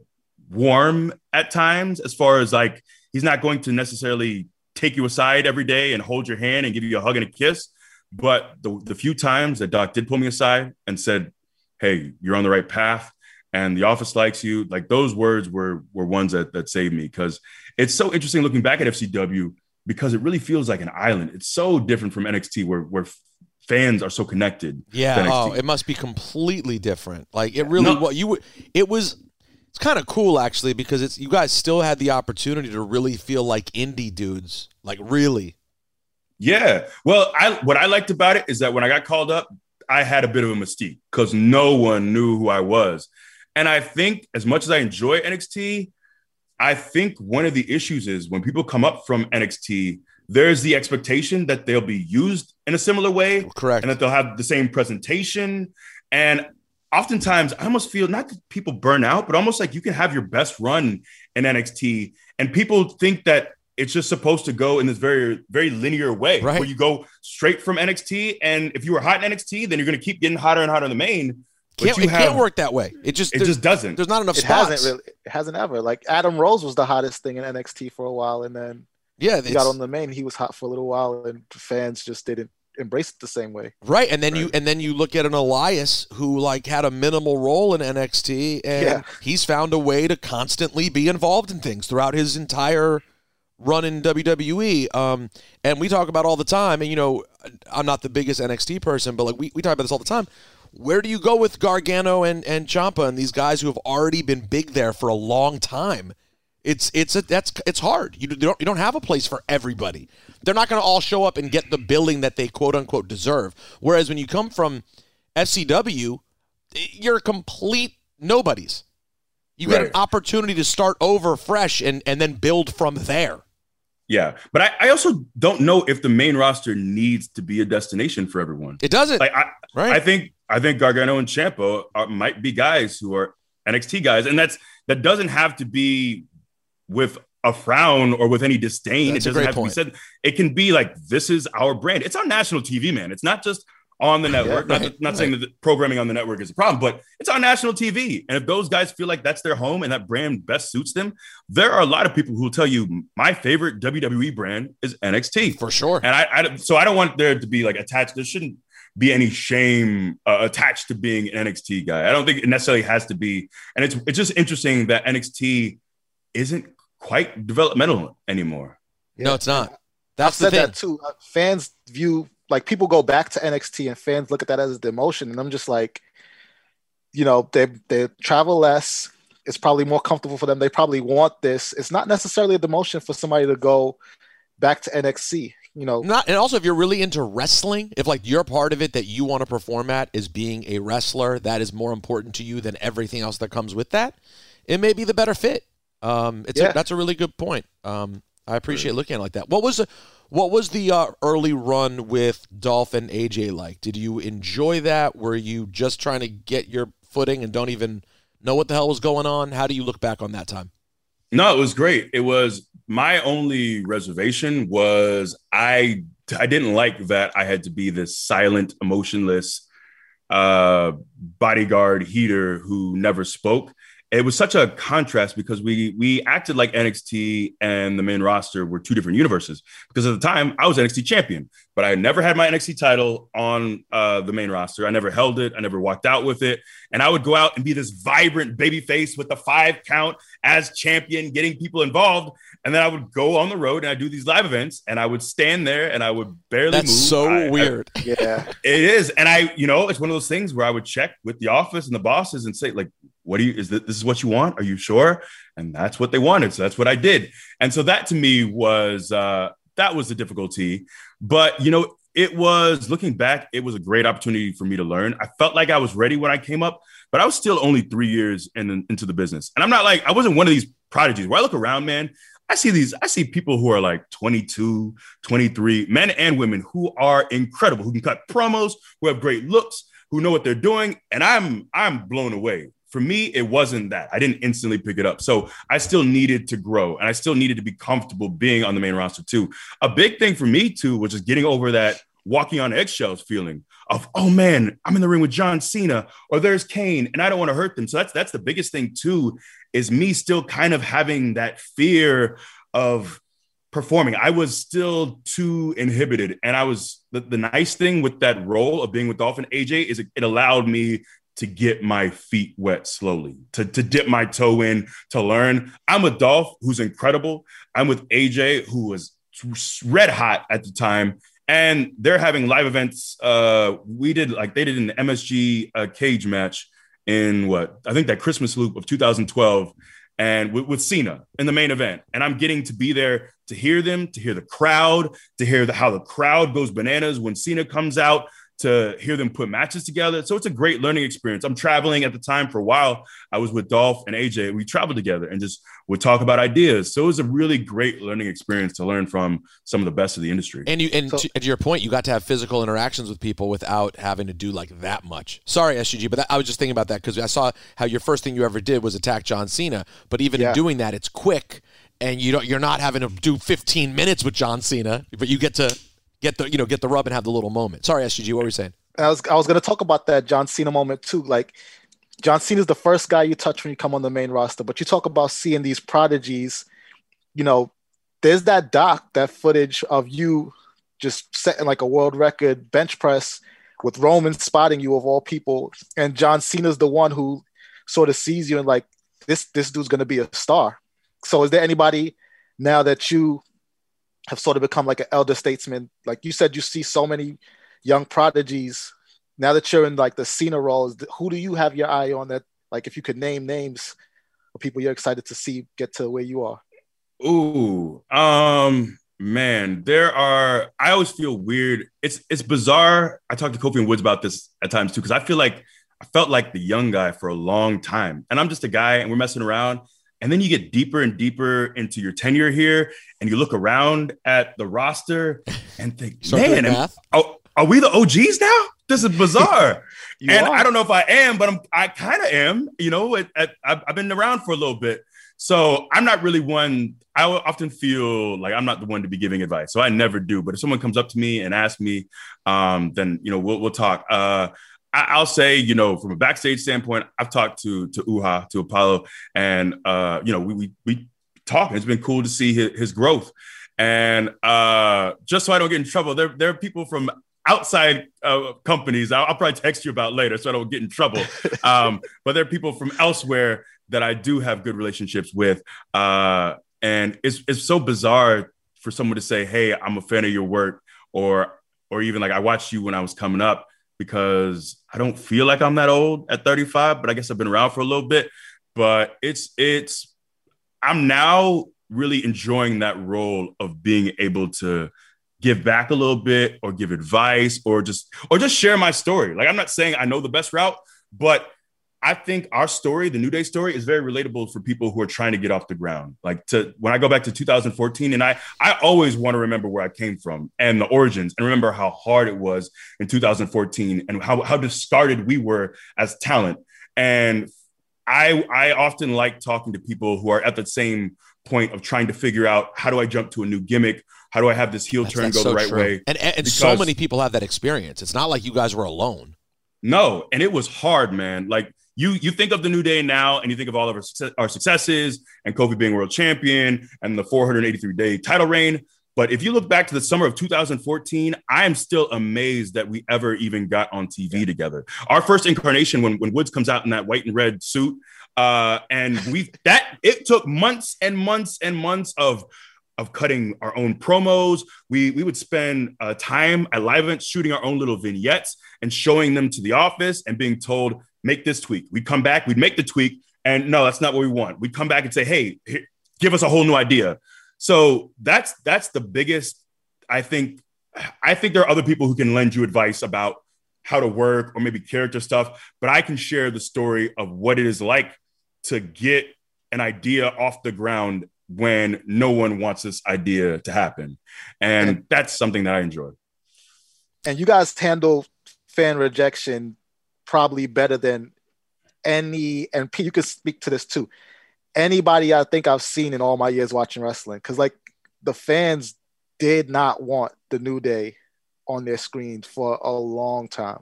warm at times as far as like he's not going to necessarily take you aside every day and hold your hand and give you a hug and a kiss but the, the few times that doc did pull me aside and said hey you're on the right path and the office likes you like those words were were ones that that saved me because it's so interesting looking back at fcw because it really feels like an island it's so different from nxt where where fans are so connected Yeah. Oh, it must be completely different. Like it really No. what you it was it's kind of cool actually because it's you guys still had the opportunity to really feel like indie dudes. Like really. Yeah. Well, I what I liked about it is that when I got called up, I had a bit of a mystique because no one knew who I was. And I think as much as I enjoy NXT, I think one of the issues is when people come up from NXT, there's the expectation that they'll be used in a similar way. Correct. And that they'll have the same presentation. And oftentimes I almost feel not that people burn out, but almost like you can have your best run in NXT and people think that it's just supposed to go in this very, very linear way Right. where you go straight from NXT. And if you were hot in NXT, then you're going to keep getting hotter and hotter in the main. But Can't, you it have- can't work that way. It just It just doesn't. there's not enough It spots. hasn't really. It hasn't ever. Like Adam Rose was the hottest thing in NXT for a while, and then yeah, he got on the main. He was hot for a little while, and fans just didn't embrace it the same way. Right, and then you and then you look at an Elias who like had a minimal role in NXT, and Yeah. he's found a way to constantly be involved in things throughout his entire run in WWE. Um, and we talk about all the time, and you know, I'm not the biggest NXT person, but like we, we talk about this all the time. Where do you go with Gargano and and Ciampa and these guys who have already been big there for a long time? It's it's a, that's it's hard. You don't you don't have a place for everybody. They're not going to all show up and get the billing that they quote unquote deserve. Whereas when you come from FCW, you're complete nobodies. You get an opportunity to start over fresh and and then build from there. Yeah. But I, I also don't know if the main roster needs to be a destination for everyone. It doesn't. Like I, right. I think I think Gargano and Ciampa are, might be guys who are NXT guys, and that's that doesn't have to be with a frown or with any disdain. That's it doesn't have point. to be said. It can be like this is our brand. It's on national TV, man. It's not just on the network. not right, not saying that the programming on the network is a problem, but it's on national TV. And if those guys feel like that's their home and that brand best suits them, there are a lot of people who will tell you my favorite WWE brand is NXT. for sure. And I, I so I don't want there to be like attached. There shouldn't be any shame uh, attached to being an NXT guy. I don't think it necessarily has to be. And it's it's just interesting that NXT isn't quite developmental anymore. no, it's not. That's I've the said thing. that too. Uh, Fans view like people go back to NXT and fans look at that as a demotion, and I'm just like, you know, they they travel less. It's probably more comfortable for them. They probably want this. It's not necessarily a demotion for somebody to go back to NXT. You know, Not and also if you're really into wrestling, if like your part of it that you want to perform at is being a wrestler, that is more important to you than everything else that comes with that. It may be the better fit. Um, it's Yeah. a, that's a really good point. Um, I appreciate looking at it like that. What was the what was the uh, early run with Dolph and AJ like? Did you enjoy that? Were you just trying to get your footing and don't even know what the hell was going on? How do you look back on that time? No, it was great. It was my only reservation was I I didn't like that I had to be this silent, emotionless uh bodyguard heater who never spoke. It was such a contrast because we we acted like NXT and the main roster were two different universes. Because at the time I was NXT champion, but I never had my NXT title on uh, the main roster. I never held it. I never walked out with it. And I would go out and be this vibrant baby face with the five count as champion, getting people involved. And then I would go on the road and I do these live events and I would stand there and I would barely That's move. so I- I- weird. yeah, it is. And I, you know, it's one of those things where I would check with the office and the bosses and say, like, what do you, is this, this is what you want? Are you sure? And that's what they wanted. So that's what I did. And so that to me was, uh, that was the difficulty. But, you know, it was looking back, it was a great opportunity for me to learn. I felt like I was ready when I came up, but I was still only three years in, into the business. And I'm not like, I wasn't one of these prodigies where I look around, man. I see these, I see people who are like 22, 23, men and women who are incredible, who can cut promos, who have great looks, who know what they're doing. And I'm, I'm blown away. For me, it wasn't that. I didn't instantly pick it up. So I still needed to grow and I still needed to be comfortable being on the main roster too. A big thing for me too was just getting over that walking on eggshells feeling of, oh man, I'm in the ring with John Cena or there's Kane and I don't want to hurt them. So that's that's the biggest thing too, is me still kind of having that fear of performing. I was still too inhibited. And I was the, the nice thing with that role of being with Dolph and AJ is it, it allowed me to get my feet wet slowly, to, to dip my toe in, to learn. I'm with Dolph, who's incredible. I'm with AJ, who was red hot at the time. And they're having live events. Uh, we did like they did an MSG uh, cage match in what I think that Christmas loop of 2012 and with, with Cena in the main event. And I'm getting to be there to hear them, to hear the crowd, to hear the, how the crowd goes bananas when Cena comes out, to hear them put matches together. So it's a great learning experience. I'm traveling at the time for a while. I was with Dolph and AJ. We traveled together and just would talk about ideas. So it was a really great learning experience to learn from some of the best of the industry. And you and So- to, and to your point, you got to have physical interactions with people without having to do like that much. Sorry, SGG, but that, I was just thinking about that because I saw how your first thing you ever did was attack John Cena. But even Yeah. in doing that, it's quick, and you don't you're not having to do 15 minutes with John Cena, but you get to get the you know get the rub and have the little moment. Sorry, SGG, what were you saying? I was I was gonna talk about that John Cena moment too. Like John Cena's the first guy you touch when you come on the main roster, but you talk about seeing these prodigies. You know, there's that doc, that footage of you just setting like a world record bench press with Roman spotting you of all people, and John Cena's the one who sort of sees you and like this this dude's gonna be a star. So is there anybody now that you have sort of become like an elder statesman? Like you said, you see so many young prodigies. Now that you're in like the Cena roles, who do you have your eye on that? Like, if you could name names of people you're excited to see get to where you are. Ooh, um, man, there are. I always feel weird. It's it's bizarre. I talked to Kofi and Woods about this at times too, because I feel like I felt like the young guy for a long time, and I'm just a guy, and we're messing around. And then you get deeper and deeper into your tenure here, and you look around at the roster and think, man, am- oh, are we the OGs now? This is bizarre. And are. I don't know if I am, but I'm, I kind of am. You know, it, it, I've, I've been around for a little bit, so I'm not really one. I often feel like I'm not the one to be giving advice, so I never do. But if someone comes up to me and asks me, um, then you know we'll we'll talk. Uh, I'll say, you know, from a backstage standpoint, I've talked to to Uhaa, to Apollo, and uh, you know, we we we talk. It's been cool to see his, his growth. And uh, just so I don't get in trouble, there there are people from outside uh, companies. I'll, I'll probably text you about later, so I don't get in trouble. Um, but there are people from elsewhere that I do have good relationships with, uh, and it's it's so bizarre for someone to say, "Hey, I'm a fan of your work," or or even like I watched you when I was coming up because I don't feel like I'm that old at 35, but I guess I've been around for a little bit. But it's it's I'm now really enjoying that role of being able to give back a little bit or give advice or just or just share my story. Like I'm not saying I know the best route, but I think our story, the New Day story, is very relatable for people who are trying to get off the ground. Like to when I go back to 2014, and I I always want to remember where I came from and the origins, and remember how hard it was in 2014 and how how discarded we were as talent. And I I often like talking to people who are at the same point of trying to figure out how do I jump to a new gimmick? How do I have this heel That's- turn that's go so the right true. way? And, and, and so many people have that experience. It's not like you guys were alone. No, and it was hard, man. Like you, you think of the new day now, and you think of all of our, success, our successes, and Kofi being world champion, and the 483 day title reign. But if you look back to the summer of 2014, I am still amazed that we ever even got on TV together. Our first incarnation, when when Woods comes out in that white and red suit, uh, and we that it took months and months and months of of cutting our own promos. We we would spend uh, time at live events shooting our own little vignettes and showing them to the office and being told, make this tweak. We'd come back, we'd make the tweak, and no, that's not what we want. We'd come back and say, hey, here, give us a whole new idea. So that's that's the biggest. I think I think there are other people who can lend you advice about how to work or maybe character stuff, but I can share the story of what it is like to get an idea off the ground when no one wants this idea to happen. And that's something that I enjoy. And you guys handle fan rejection probably better than any, and Pete, you can speak to this too. Anybody I think I've seen in all my years watching wrestling, because like the fans did not want the New Day on their screens for a long time.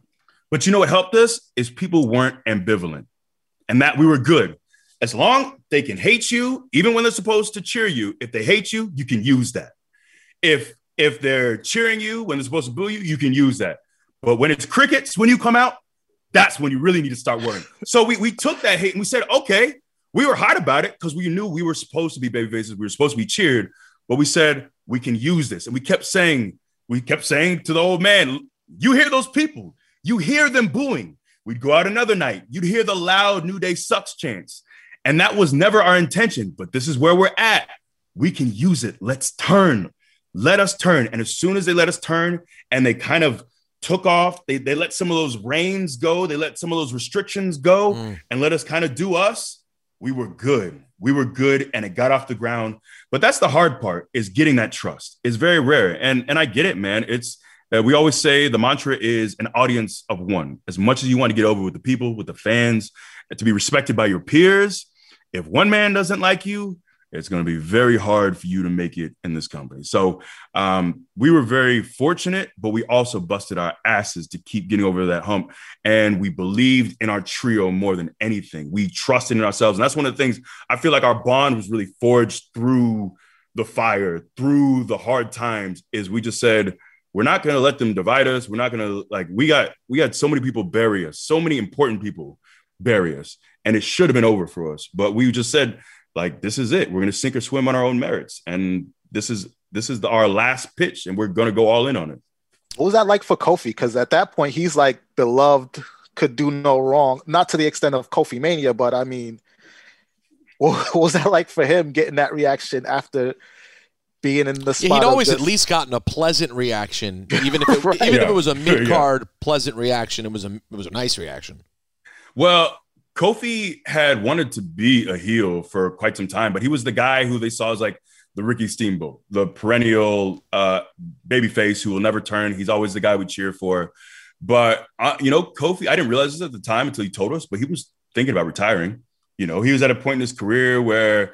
But you know what helped us is people weren't ambivalent, and that we were good. As long they can hate you, even when they're supposed to cheer you. If they hate you, you can use that. If if they're cheering you when they're supposed to boo you, you can use that. But when it's crickets, when you come out, that's when you really need to start worrying. So we we took that hate and we said, okay, we were hot about it because we knew we were supposed to be baby faces, we were supposed to be cheered, but we said we can use this, and we kept saying, we kept saying to the old man, you hear those people, you hear them booing. We'd go out another night, you'd hear the loud New Day sucks chants. And that was never our intention, but this is where we're at. We can use it. Let's turn. Let us turn. And as soon as they let us turn and they kind of took off. They they let some of those reins go. They let some of those restrictions go Mm. and let us kind of do us. We were good. We were good, and it got off the ground. But that's the hard part: is getting that trust. It's very rare, and and I get it, man. It's uh, we always say the mantra is an audience of one. As much as you want to get over with the people, with the fans, to be respected by your peers. If one man doesn't like you, it's going to be very hard for you to make it in this company. So um, we were very fortunate, but we also busted our asses to keep getting over that hump. And we believed in our trio more than anything. We trusted in ourselves. And that's one of the things I feel like our bond was really forged through the fire, through the hard times, is we just said, we're not going to let them divide us. We're not going to like, we got, we had so many people bury us, so many important people bury us. And it should have been over for us. But we just said, like, this is it. We're going to sink or swim on our own merits. And this is, this is the, our last pitch, and we're going to go all in on it. What was that like for Kofi? Because at that point, he's like beloved, could do no wrong. Not to the extent of Kofi Mania, but I mean, what was that like for him getting that reaction after being in the spot? Yeah, he'd of always at least gotten a pleasant reaction, even if it, Right. even if it was a mid card pleasant reaction. It was a it was a nice reaction. Well, Kofi had wanted to be a heel for quite some time, but he was the guy who they saw as like the Ricky Steamboat, the perennial uh, babyface who will never turn. He's always the guy we cheer for. But uh, you know, Kofi, I didn't realize this at the time until he told us, but he was thinking about retiring. You know, he was at a point in his career where,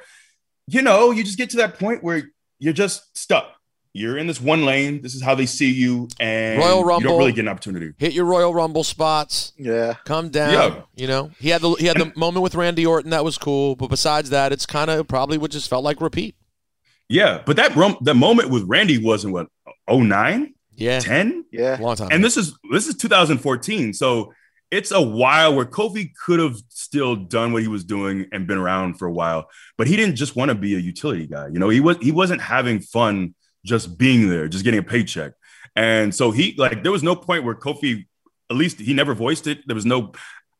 you know, you just get to that point where you're just stuck. You're in this one lane. This is how they see you, and Royal you don't really get an opportunity. Hit your Royal Rumble spots. Yeah. Come down. Yeah. You know, he had the he had the moment with Randy Orton that was cool, but besides that, it's kind of probably what just felt like repeat. Yeah, but that rum- that moment with Randy wasn't what 09, Yeah, 10? Yeah. long time. And this is this is 2014. So it's a while where Kofi could have still done what he was doing and been around for a while, but he didn't just want to be a utility guy. You know, he was he wasn't having fun just being there, just getting a paycheck. And so he like there was no point where Kofi, at least he never voiced it. There was no,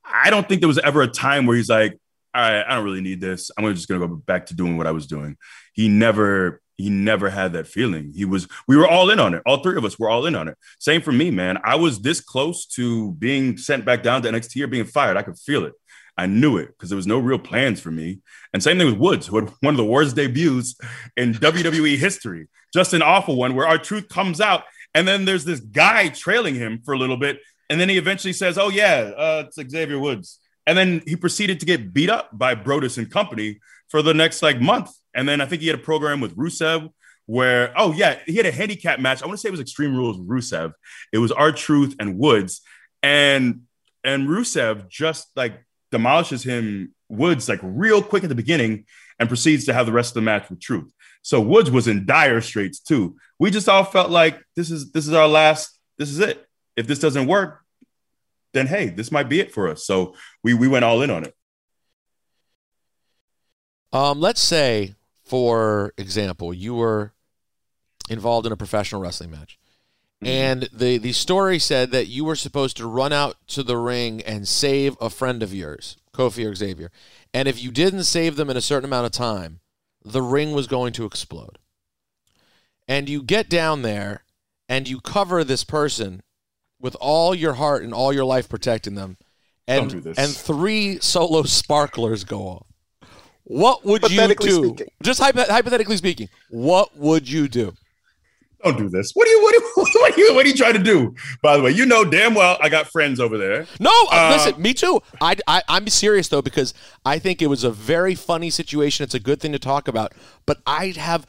I don't think there was ever a time where he's like, all right, I don't really need this. I'm just gonna go back to doing what I was doing. He never he never had that feeling. He was we were all in on it. All three of us were all in on it. Same for me, man. I was this close to being sent back down to NXT or being fired. I could feel it. I knew it because there was no real plans for me. And same thing with Woods, who had one of the worst debuts in WWE history. Just an awful one where R-Truth comes out. And then there's this guy trailing him for a little bit. And then he eventually says, Oh, yeah, uh, it's Xavier Woods. And then he proceeded to get beat up by Brodus and company for the next like month. And then I think he had a program with Rusev where, oh, yeah, he had a handicap match. I want to say it was Extreme Rules with Rusev. It was R-Truth and Woods. And and Rusev just like demolishes him, Woods, like real quick at the beginning and proceeds to have the rest of the match with truth. So Woods was in dire straits too. We just all felt like this is this is our last, this is it. If this doesn't work, then hey, this might be it for us. So we we went all in on it. Um, let's say, for example, you were involved in a professional wrestling match, Mm-hmm. and the the story said that you were supposed to run out to the ring and save a friend of yours, Kofi or Xavier, and if you didn't save them in a certain amount of time, the ring was going to explode. And you get down there, and you cover this person with all your heart and all your life protecting them, and Don't do this. and three solo sparklers go off. What would you do? speaking. Just hypo- hypothetically speaking, what would you do? Don't do this. What do you what do you, what are you what are you trying to do? By the way, you know damn well I got friends over there. No, uh, Uh, listen, me too. I, I, I'm serious though because I think it was a very funny situation. It's a good thing to talk about. But I'd have,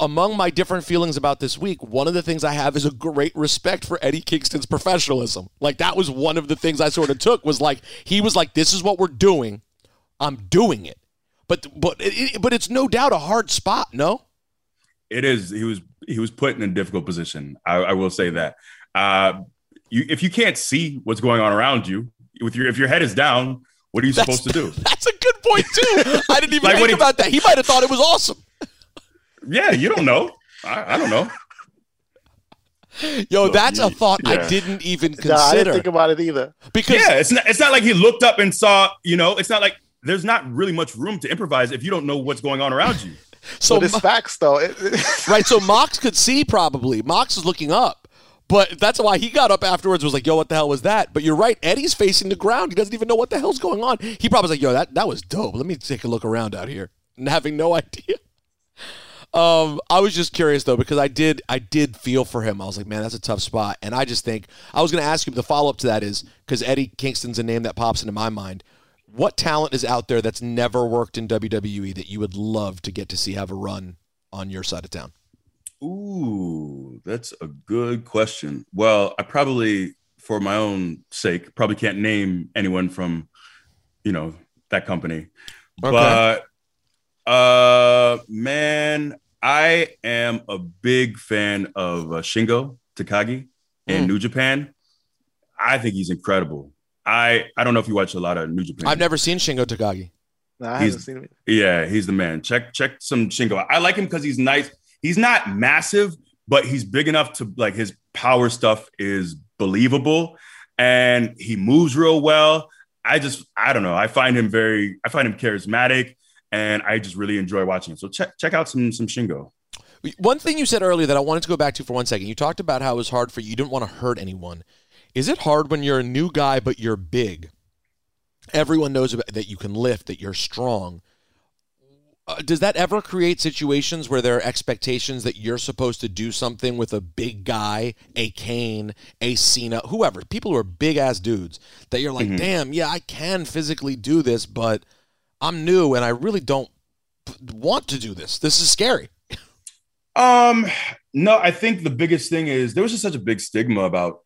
among my different feelings about this week, one of the things I have is a great respect for Eddie Kingston's professionalism. Like that was one of the things I sort of took was like he was like, "This is what we're doing. I'm doing it." But but it- but it's no doubt a hard spot. No. It is he was he was put in a difficult position. I, I will say that. Uh, you if you can't see what's going on around you, with your if your head is down, what are you That's- supposed to do? That's a good point too. I didn't even Like, think he- about that. He might have thought it was awesome. Yeah, you don't know. I, I don't know. Yo, that's a thought I didn't even Nah, I didn't think about it either. because Yeah, it's not it's not like he looked up and saw, you know, it's not like there's not really much room to improvise if you don't know what's going on around you. so but it's facts though. Right. So Mox could see probably. Mox is looking up, But that's why he got up afterwards. Was like, "Yo, what the hell was that?" But you're right. Eddie's facing the ground. He doesn't even know what the hell's going on. He probably was like, "Yo, that that was dope. Let me take a look around out here," and having no idea. Um, I was just curious though because I did I did feel for him. I was like, man, that's a tough spot. And I just think I was going to ask you. The follow up to that is because Eddie Kingston's a name that pops into my mind. What talent is out there that's never worked in WWE that you would love to get to see have a run on your side of town? Ooh, that's a good question. Well, I probably, for my own sake, probably can't name anyone from, you know, that company. Okay. But uh man, I am a big fan of uh, Shingo Takagi in Mm. New Japan. I think he's incredible. I I don't know if you watch a lot of New Japan. I've never seen Shingo Takagi. No, I He's- haven't seen him. Yeah, he's the man. Check check some Shingo. I like him because he's nice. He's not massive, but he's big enough to like his power stuff is believable, and he moves real well. I just I don't know. I find him very I find him charismatic, and I just really enjoy watching him. So check check out some some Shingo. One thing you said earlier that I wanted to go back to for one second. You talked about how it was hard for you. You didn't want to hurt anyone. Is it hard when you're a new guy but you're big? Everyone knows about, that you can lift, that you're strong. Uh, does that ever create situations where there are expectations that you're supposed to do something with a big guy, a Kane, a Cena, whoever, people who are big ass dudes, that you're like, Mhm. damn, yeah, I can physically do this, but I'm new and I really don't p- want to do this. This is scary. Um, no, I think the biggest thing is there was just such a big stigma about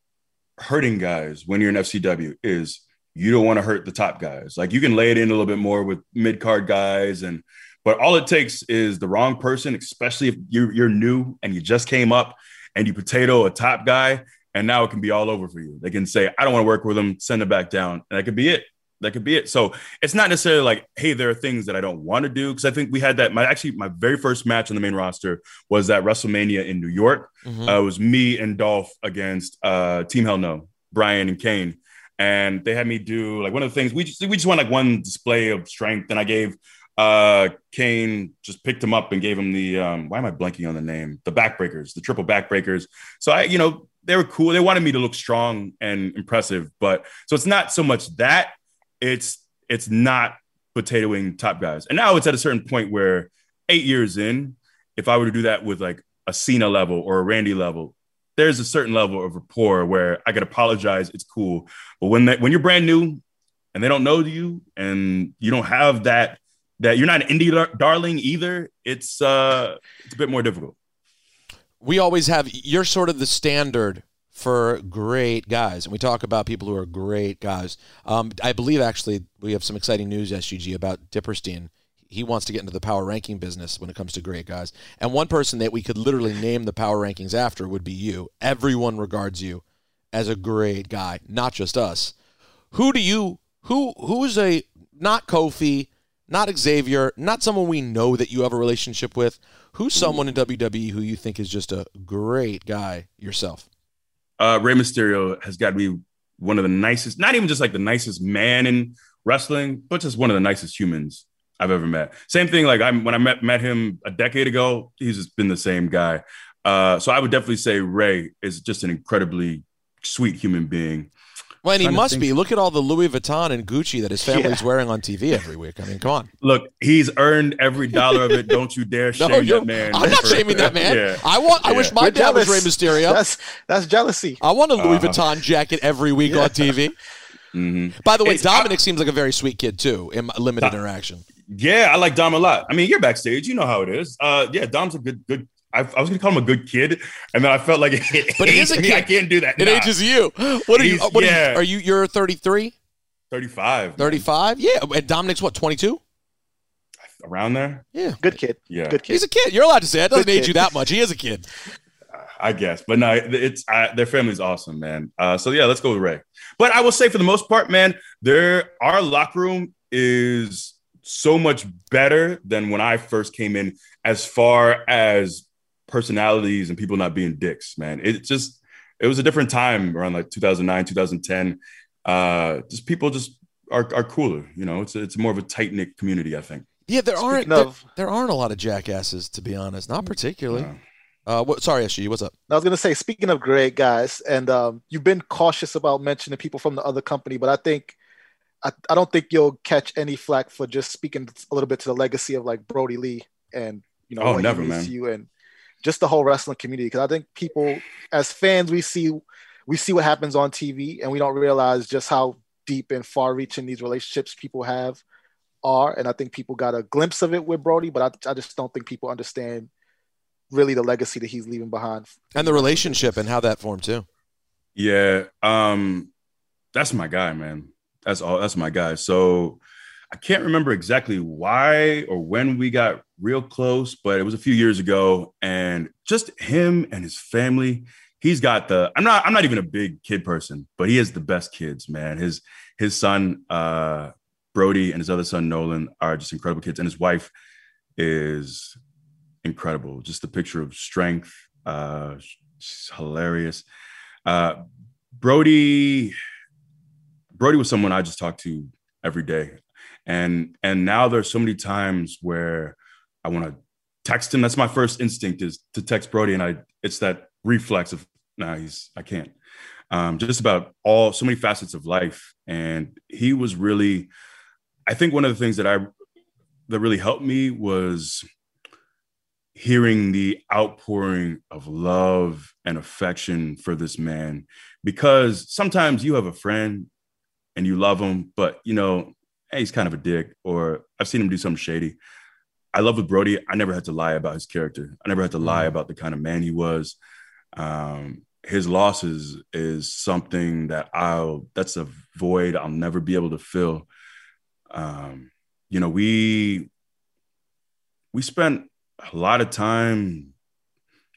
hurting guys when you're in FCW is you don't want to hurt the top guys. Like you can lay it in a little bit more with mid card guys, and but all it takes is the wrong person, especially if you're you're new and you just came up and you potato a top guy, and now it can be all over for you. They can say, I don't want to work with them," send him back down, and that could be it. That could be it. So it's not necessarily like, hey, there are things that I don't want to do because I think we had that. My actually my very first match on the main roster was that WrestleMania in New York. Mhm. Uh, it was me and Dolph against uh, Team Hell No, Bryan and Kane, and they had me do like one of the things we just we just won like one display of strength, and I gave uh Kane just picked him up and gave him the um why am I blanking on the name the backbreakers the triple backbreakers so I you know they were cool they wanted me to look strong and impressive but so it's not so much that it's it's not potatoing top guys. And now it's at a certain point where eight years in if I were to do that with like a Cena level or a Randy level there's a certain level of rapport where I could apologize it's cool. But when that when you're brand new and they don't know you and you don't have that that you're not an indie dar- darling either it's uh it's a bit more difficult. We always have you're sort of the standard for great guys. And we talk about people who are great guys. Um, i believe actually we have some exciting news sgg about dipperstein. He wants to get into the power ranking business when it comes to great guys. And one person that we could literally name the power rankings after would be you. Everyone regards you as a great guy not just us. Who do you who who's a not kofi not xavier not someone we know that you have a relationship with who's someone in wwe who you think is just a great guy yourself uh Rey Mysterio has got to be one of the nicest not even just like the nicest man in wrestling but just one of the nicest humans I've ever met. Same thing like I'm when I met met him a decade ago he's just been the same guy. Uh so I would definitely say Rey is just an incredibly sweet human being well and he must be look at all the louis vuitton and gucci that his family's wearing on tv every week i mean come on Look, he's earned every dollar of it. Don't you dare shame no, that man. i'm not shaming that man Yeah. i want i wish my You're dad was Rey jealous. mysterio That's that's jealousy. i want a louis Uh-huh. vuitton jacket every week Yeah. on tv Mhm. by the way It's- dominic seems like a very sweet kid too in my limited Dom- interaction Yeah, I like Dom a lot. I mean, you're backstage, you know how it is. Uh, yeah, Dom's a good, good. I, I was gonna call him a good kid, and then I felt like it But he is a aged me. kid. I can't do that. it Nah. ages you what are you what yeah. are you are you you're 33 35, 35 yeah and dominic's what 22 around there. yeah Good kid. Yeah, Good kid. He's a kid. You're allowed to say it. It doesn't Good age kid. you that much. He is a kid. I guess, but no, it's uh, their family's awesome, man. Uh, so yeah, let's go with Rey. But I will say, for the most part, man, there our locker room is so much better than when I first came in, as far as personalities and people not being dicks, man. It just it was a different time around like 2009, 2010. Uh, just people just are, are cooler, you know. It's a, it's more of a tight knit community, I think. Yeah, there aren't Speaking there, there aren't a lot of jackasses to be honest. Not particularly. Uh, Uh, what? Sorry, SG, what's up? I was gonna say, speaking of great guys, and um, you've been cautious about mentioning people from the other company, but I think I, I don't think you'll catch any flack for just speaking a little bit to the legacy of like Brodie Lee and you know Oh, what he never, means man. to you and just the whole wrestling community. Because I think people, as fans, we see we see what happens on TV, and we don't realize just how deep and far-reaching these relationships people have are. And I think people got a glimpse of it with Brodie, but I, I just don't think people understand really the legacy that he's leaving behind. And the relationship and how that formed too. Yeah, um, that's my guy, man. That's all. That's my guy. So I can't remember exactly why or when we got real close, but it was a few years ago, and just him and his family. He's got the. I'm not. I'm not even a big kid person, but he has the best kids, man. His his son uh, Brodie and his other son Nolan are just incredible kids, and his wife is incredible. Just the picture of strength. Uh, she's hilarious. Uh, Brodie, Brodie was someone I just talked to every day, and and now there's so many times where I want to text him. That's my first instinct is to text Brodie, and I it's that reflex of nah, he's I can't. Um, just about all so many facets of life, and he was really. I think one of the things that I that really helped me was hearing the outpouring of love and affection for this man because sometimes you have a friend and you love him but you know hey, he's kind of a dick or i've seen him do something shady i love with brodie i never had to lie about his character i never had to lie about the kind of man he was um, his losses is something that i'll that's a void i'll never be able to fill um, you know we we spent a lot of time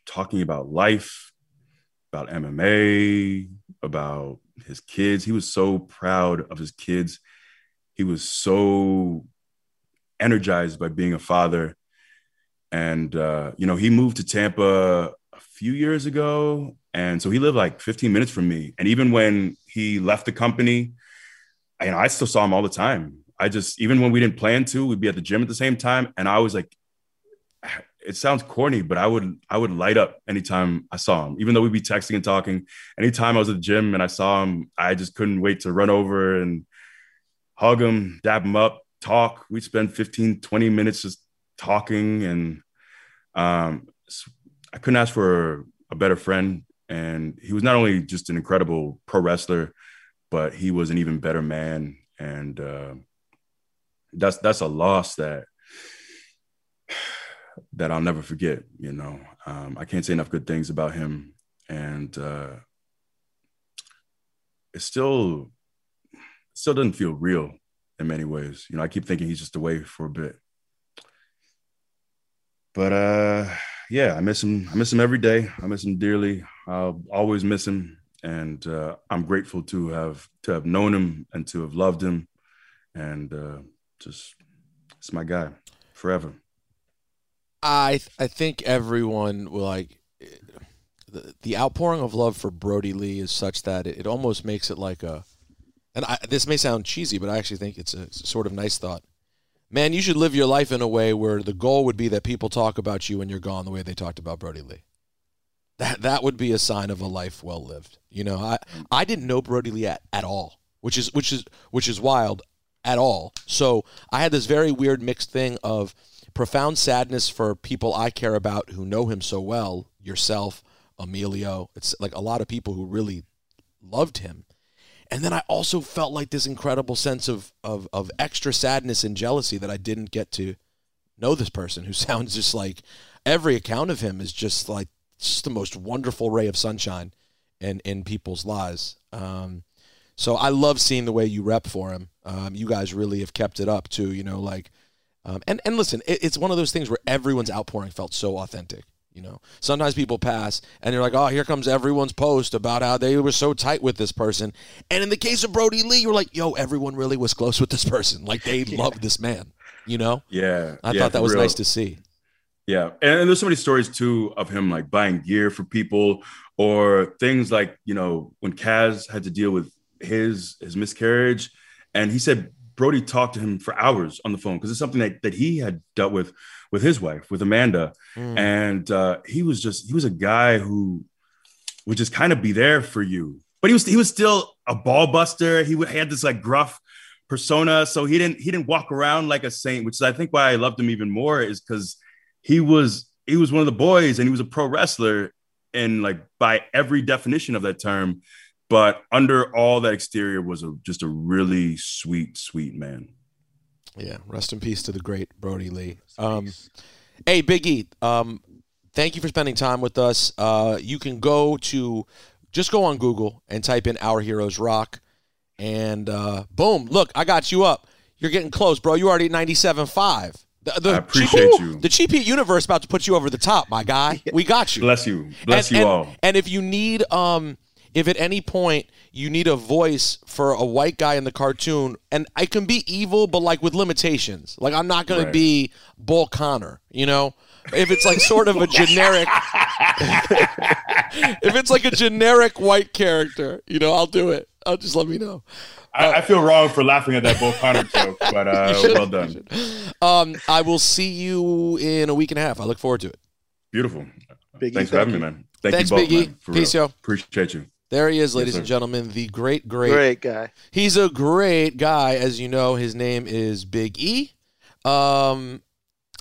talking about life, about MMA, about his kids. He was so proud of his kids. He was so energized by being a father. And, uh, you know, he moved to Tampa a few years ago. And so he lived like 15 minutes from me. And even when he left the company, I, you know, I still saw him all the time. I just, even when we didn't plan to, we'd be at the gym at the same time. And I was like, it sounds corny, but I would I would light up anytime I saw him. Even though we'd be texting and talking, anytime I was at the gym and I saw him, I just couldn't wait to run over and hug him, dab him up, talk. We'd spend 15, 20 minutes just talking. And um, I couldn't ask for a better friend. And he was not only just an incredible pro wrestler, but he was an even better man. And uh, that's that's a loss that that I'll never forget. You know, um, I can't say enough good things about him, and uh, it still still doesn't feel real in many ways. You know, I keep thinking he's just away for a bit, but uh, yeah, I miss him. I miss him every day. I miss him dearly. I'll always miss him, and uh, I'm grateful to have to have known him and to have loved him, and uh, just it's my guy forever. I I think everyone will like the, the outpouring of love for Brodie Lee is such that it, it almost makes it like a and I, this may sound cheesy, but I actually think it's a, sort of nice thought. Man, you should live your life in a way where the goal would be that people talk about you when you're gone the way they talked about Brodie Lee. That that would be a sign of a life well lived. You know, I I didn't know Brodie Lee at, at all, which is which is which is wild at all. So I had this very weird mixed thing of profound sadness for people I care about who know him so well, yourself, Emilio. It's like a lot of people who really loved him. And then I also felt like this incredible sense of, of, of extra sadness and jealousy that I didn't get to know this person who sounds just like every account of him is just like just the most wonderful ray of sunshine in, in people's lives. Um, so I love seeing the way you rep for him. Um, you guys really have kept it up too, you know, like um, and and listen, it, it's one of those things where everyone's outpouring felt so authentic. You know, sometimes people pass and you're like, oh, here comes everyone's post about how they were so tight with this person. And in the case of Brodie Lee, you're like, yo, everyone really was close with this person. Like they Yeah. loved this man. You know, Yeah, I yeah, thought that was real. nice to see. Yeah, and, and there's so many stories too of him like buying gear for people or things like you know when Kaz had to deal with his his miscarriage, and he said Brodie talked to him for hours on the phone because it's something that, that he had dealt with with his wife, with Amanda. Mm. And uh, he was just, he was a guy who would just kind of be there for you. But he was, he was still a ball buster. He would- had this like gruff persona. So he didn't, he didn't walk around like a saint, which is I think why I loved him even more is because he was, he was one of the boys and he was a pro wrestler and like by every definition of that term. But under all that exterior was a, just a really sweet, sweet man. Yeah, rest in peace to the great Brodie Lee. Um, hey, Big E, um, thank you for spending time with us. Uh, you can go to just go on Google and type in "Our Heroes Rock," and uh, boom, look, I got you up. You're getting close, bro. You're already at 97.5. The, the I appreciate cheap, you. The Cheap Heat universe about to put you over the top, my guy. We got you. Bless you. Bless and, you and- all. And if you need, um, if at any point you need a voice for a white guy in the cartoon, and I can be evil, but like with limitations. Like I'm not going Right. to be Bull Connor, you know. If it's like sort of a generic, if it's like a generic white character, you know, I'll do it. I'll just let me know. I, I feel wrong for laughing at that Bull Connor joke, but uh, should. well done. Um, I will see you in a week and a half. I look forward to it. Beautiful. Big E, Thanks for thank having you. me, man. Thank Thanks, you both, Big E. man, Peace, real. yo. Appreciate you. There he is, ladies sir. and gentlemen, the great, great, Great guy. He's a great guy, as you know. His name is Big E. Um,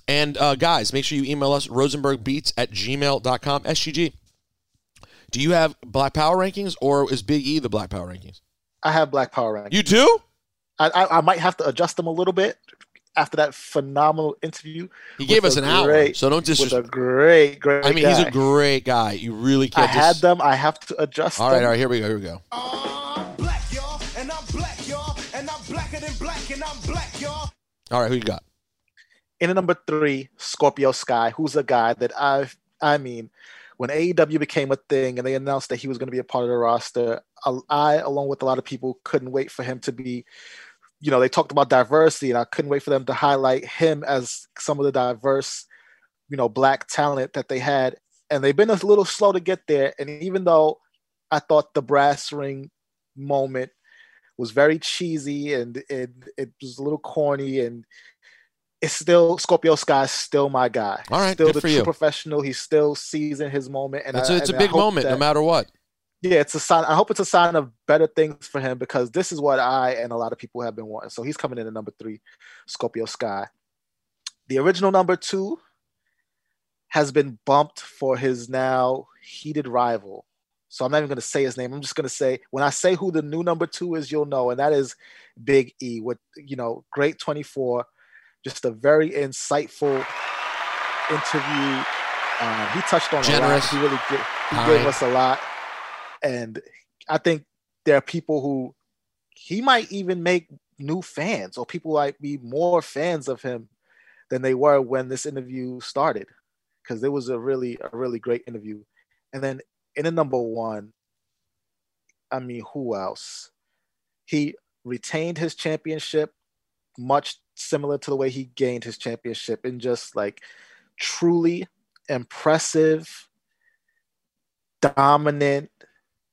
and uh, guys, make sure you email us rosenbergbeats at gmail.com. SGG. Do you have Black Power rankings or is Big E the Black Power rankings? I have Black Power rankings. You do? I, I I might have to adjust them a little bit after that phenomenal interview. He gave us an hour, so don't with a great, great. I mean, he's a great guy. You really can't. I had them. I have to adjust. All right, them. all right. Here we go. Here we go. I'm black, y'all, and I'm black, y'all, and I'm blacker than black, and I'm black, y'all. All right, who you got? in at number three, Scorpio Sky, who's a guy that I've, I mean, when AEW became a thing and they announced that he was going to be a part of the roster, I- I, along with a lot of people, couldn't wait for him to be, you know, they talked about diversity and I couldn't wait for them to highlight him as some of the diverse, you know, black talent that they had. And they've been a little slow to get there. And even though I thought the brass ring moment was very cheesy and it, it was a little corny and it's still Scorpio Sky is still my guy. All right, still good the for true you. professional. He's still seizing his moment, and It's I- a, it's a and I big moment, no matter what. Yeah, it's a sign. I hope it's a sign of better things for him because this is what I and a lot of people have been wanting. So he's coming in at number three, Scorpio Sky. The original number two has been bumped for his now heated rival. So I'm not even going to say his name. I'm just going to say when I say who the new number two is, you'll know, and that is Big E. With you know, great 24, just a very insightful interview. Um, he touched on Generous. a lot. He really. He gave us a lot, and I think there are people who he might even make new fans, or people might be more fans of him than they were when this interview started, because it was a really a really great interview. And then in the number one, I mean, who else? He retained his championship, much similar to the way he gained his championship, in just like truly impressive, dominant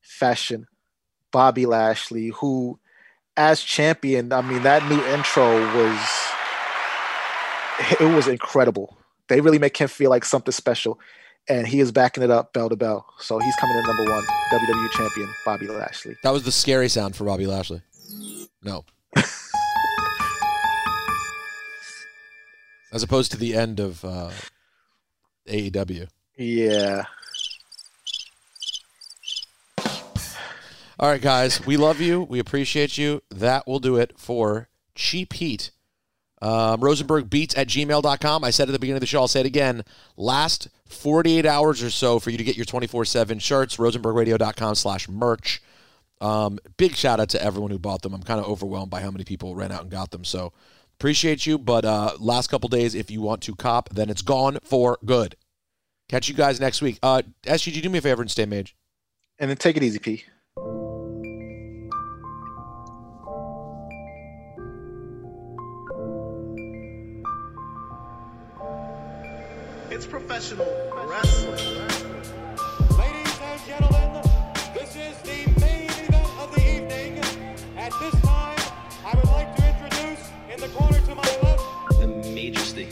fashion. Bobby Lashley, who, as champion, I mean, that new intro was it was incredible. They really make him feel like something special, and he is backing it up bell to bell. So he's coming in number one, WWE champion Bobby Lashley. That was the scary sound for Bobby Lashley. No. As opposed to the end of uh, AEW. Yeah, All right, guys, we love you. We appreciate you. That will do it for Cheap Heat. Um, Rosenberg Beats at gmail.com. I said at the beginning of the show, I'll say it again. Last 48 hours or so for you to get your 24 7 shirts, rosenbergradio.com slash merch. Um, big shout out to everyone who bought them. I'm kind of overwhelmed by how many people ran out and got them. So appreciate you. But uh, last couple days, if you want to cop, then it's gone for good. Catch you guys next week. Uh, SGG, do me a favor and stay mage. and then take it easy, P. It's professional wrestling. Ladies and gentlemen, this is the main event of the evening. At this time, I would like to introduce in the corner to my left, the Majesty.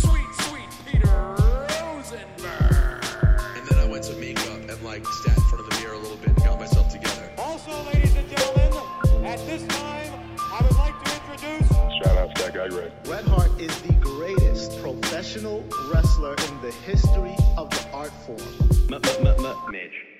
Sweet, sweet Peter Rosenberg. And then I went to makeup and like sat in front of the mirror a little bit and got myself together. Also, ladies and gentlemen, at this time, I would like to introduce. Shout out to that guy, Red. Red Hart is the greatest professional wrestler in the history of the art form. Mitch.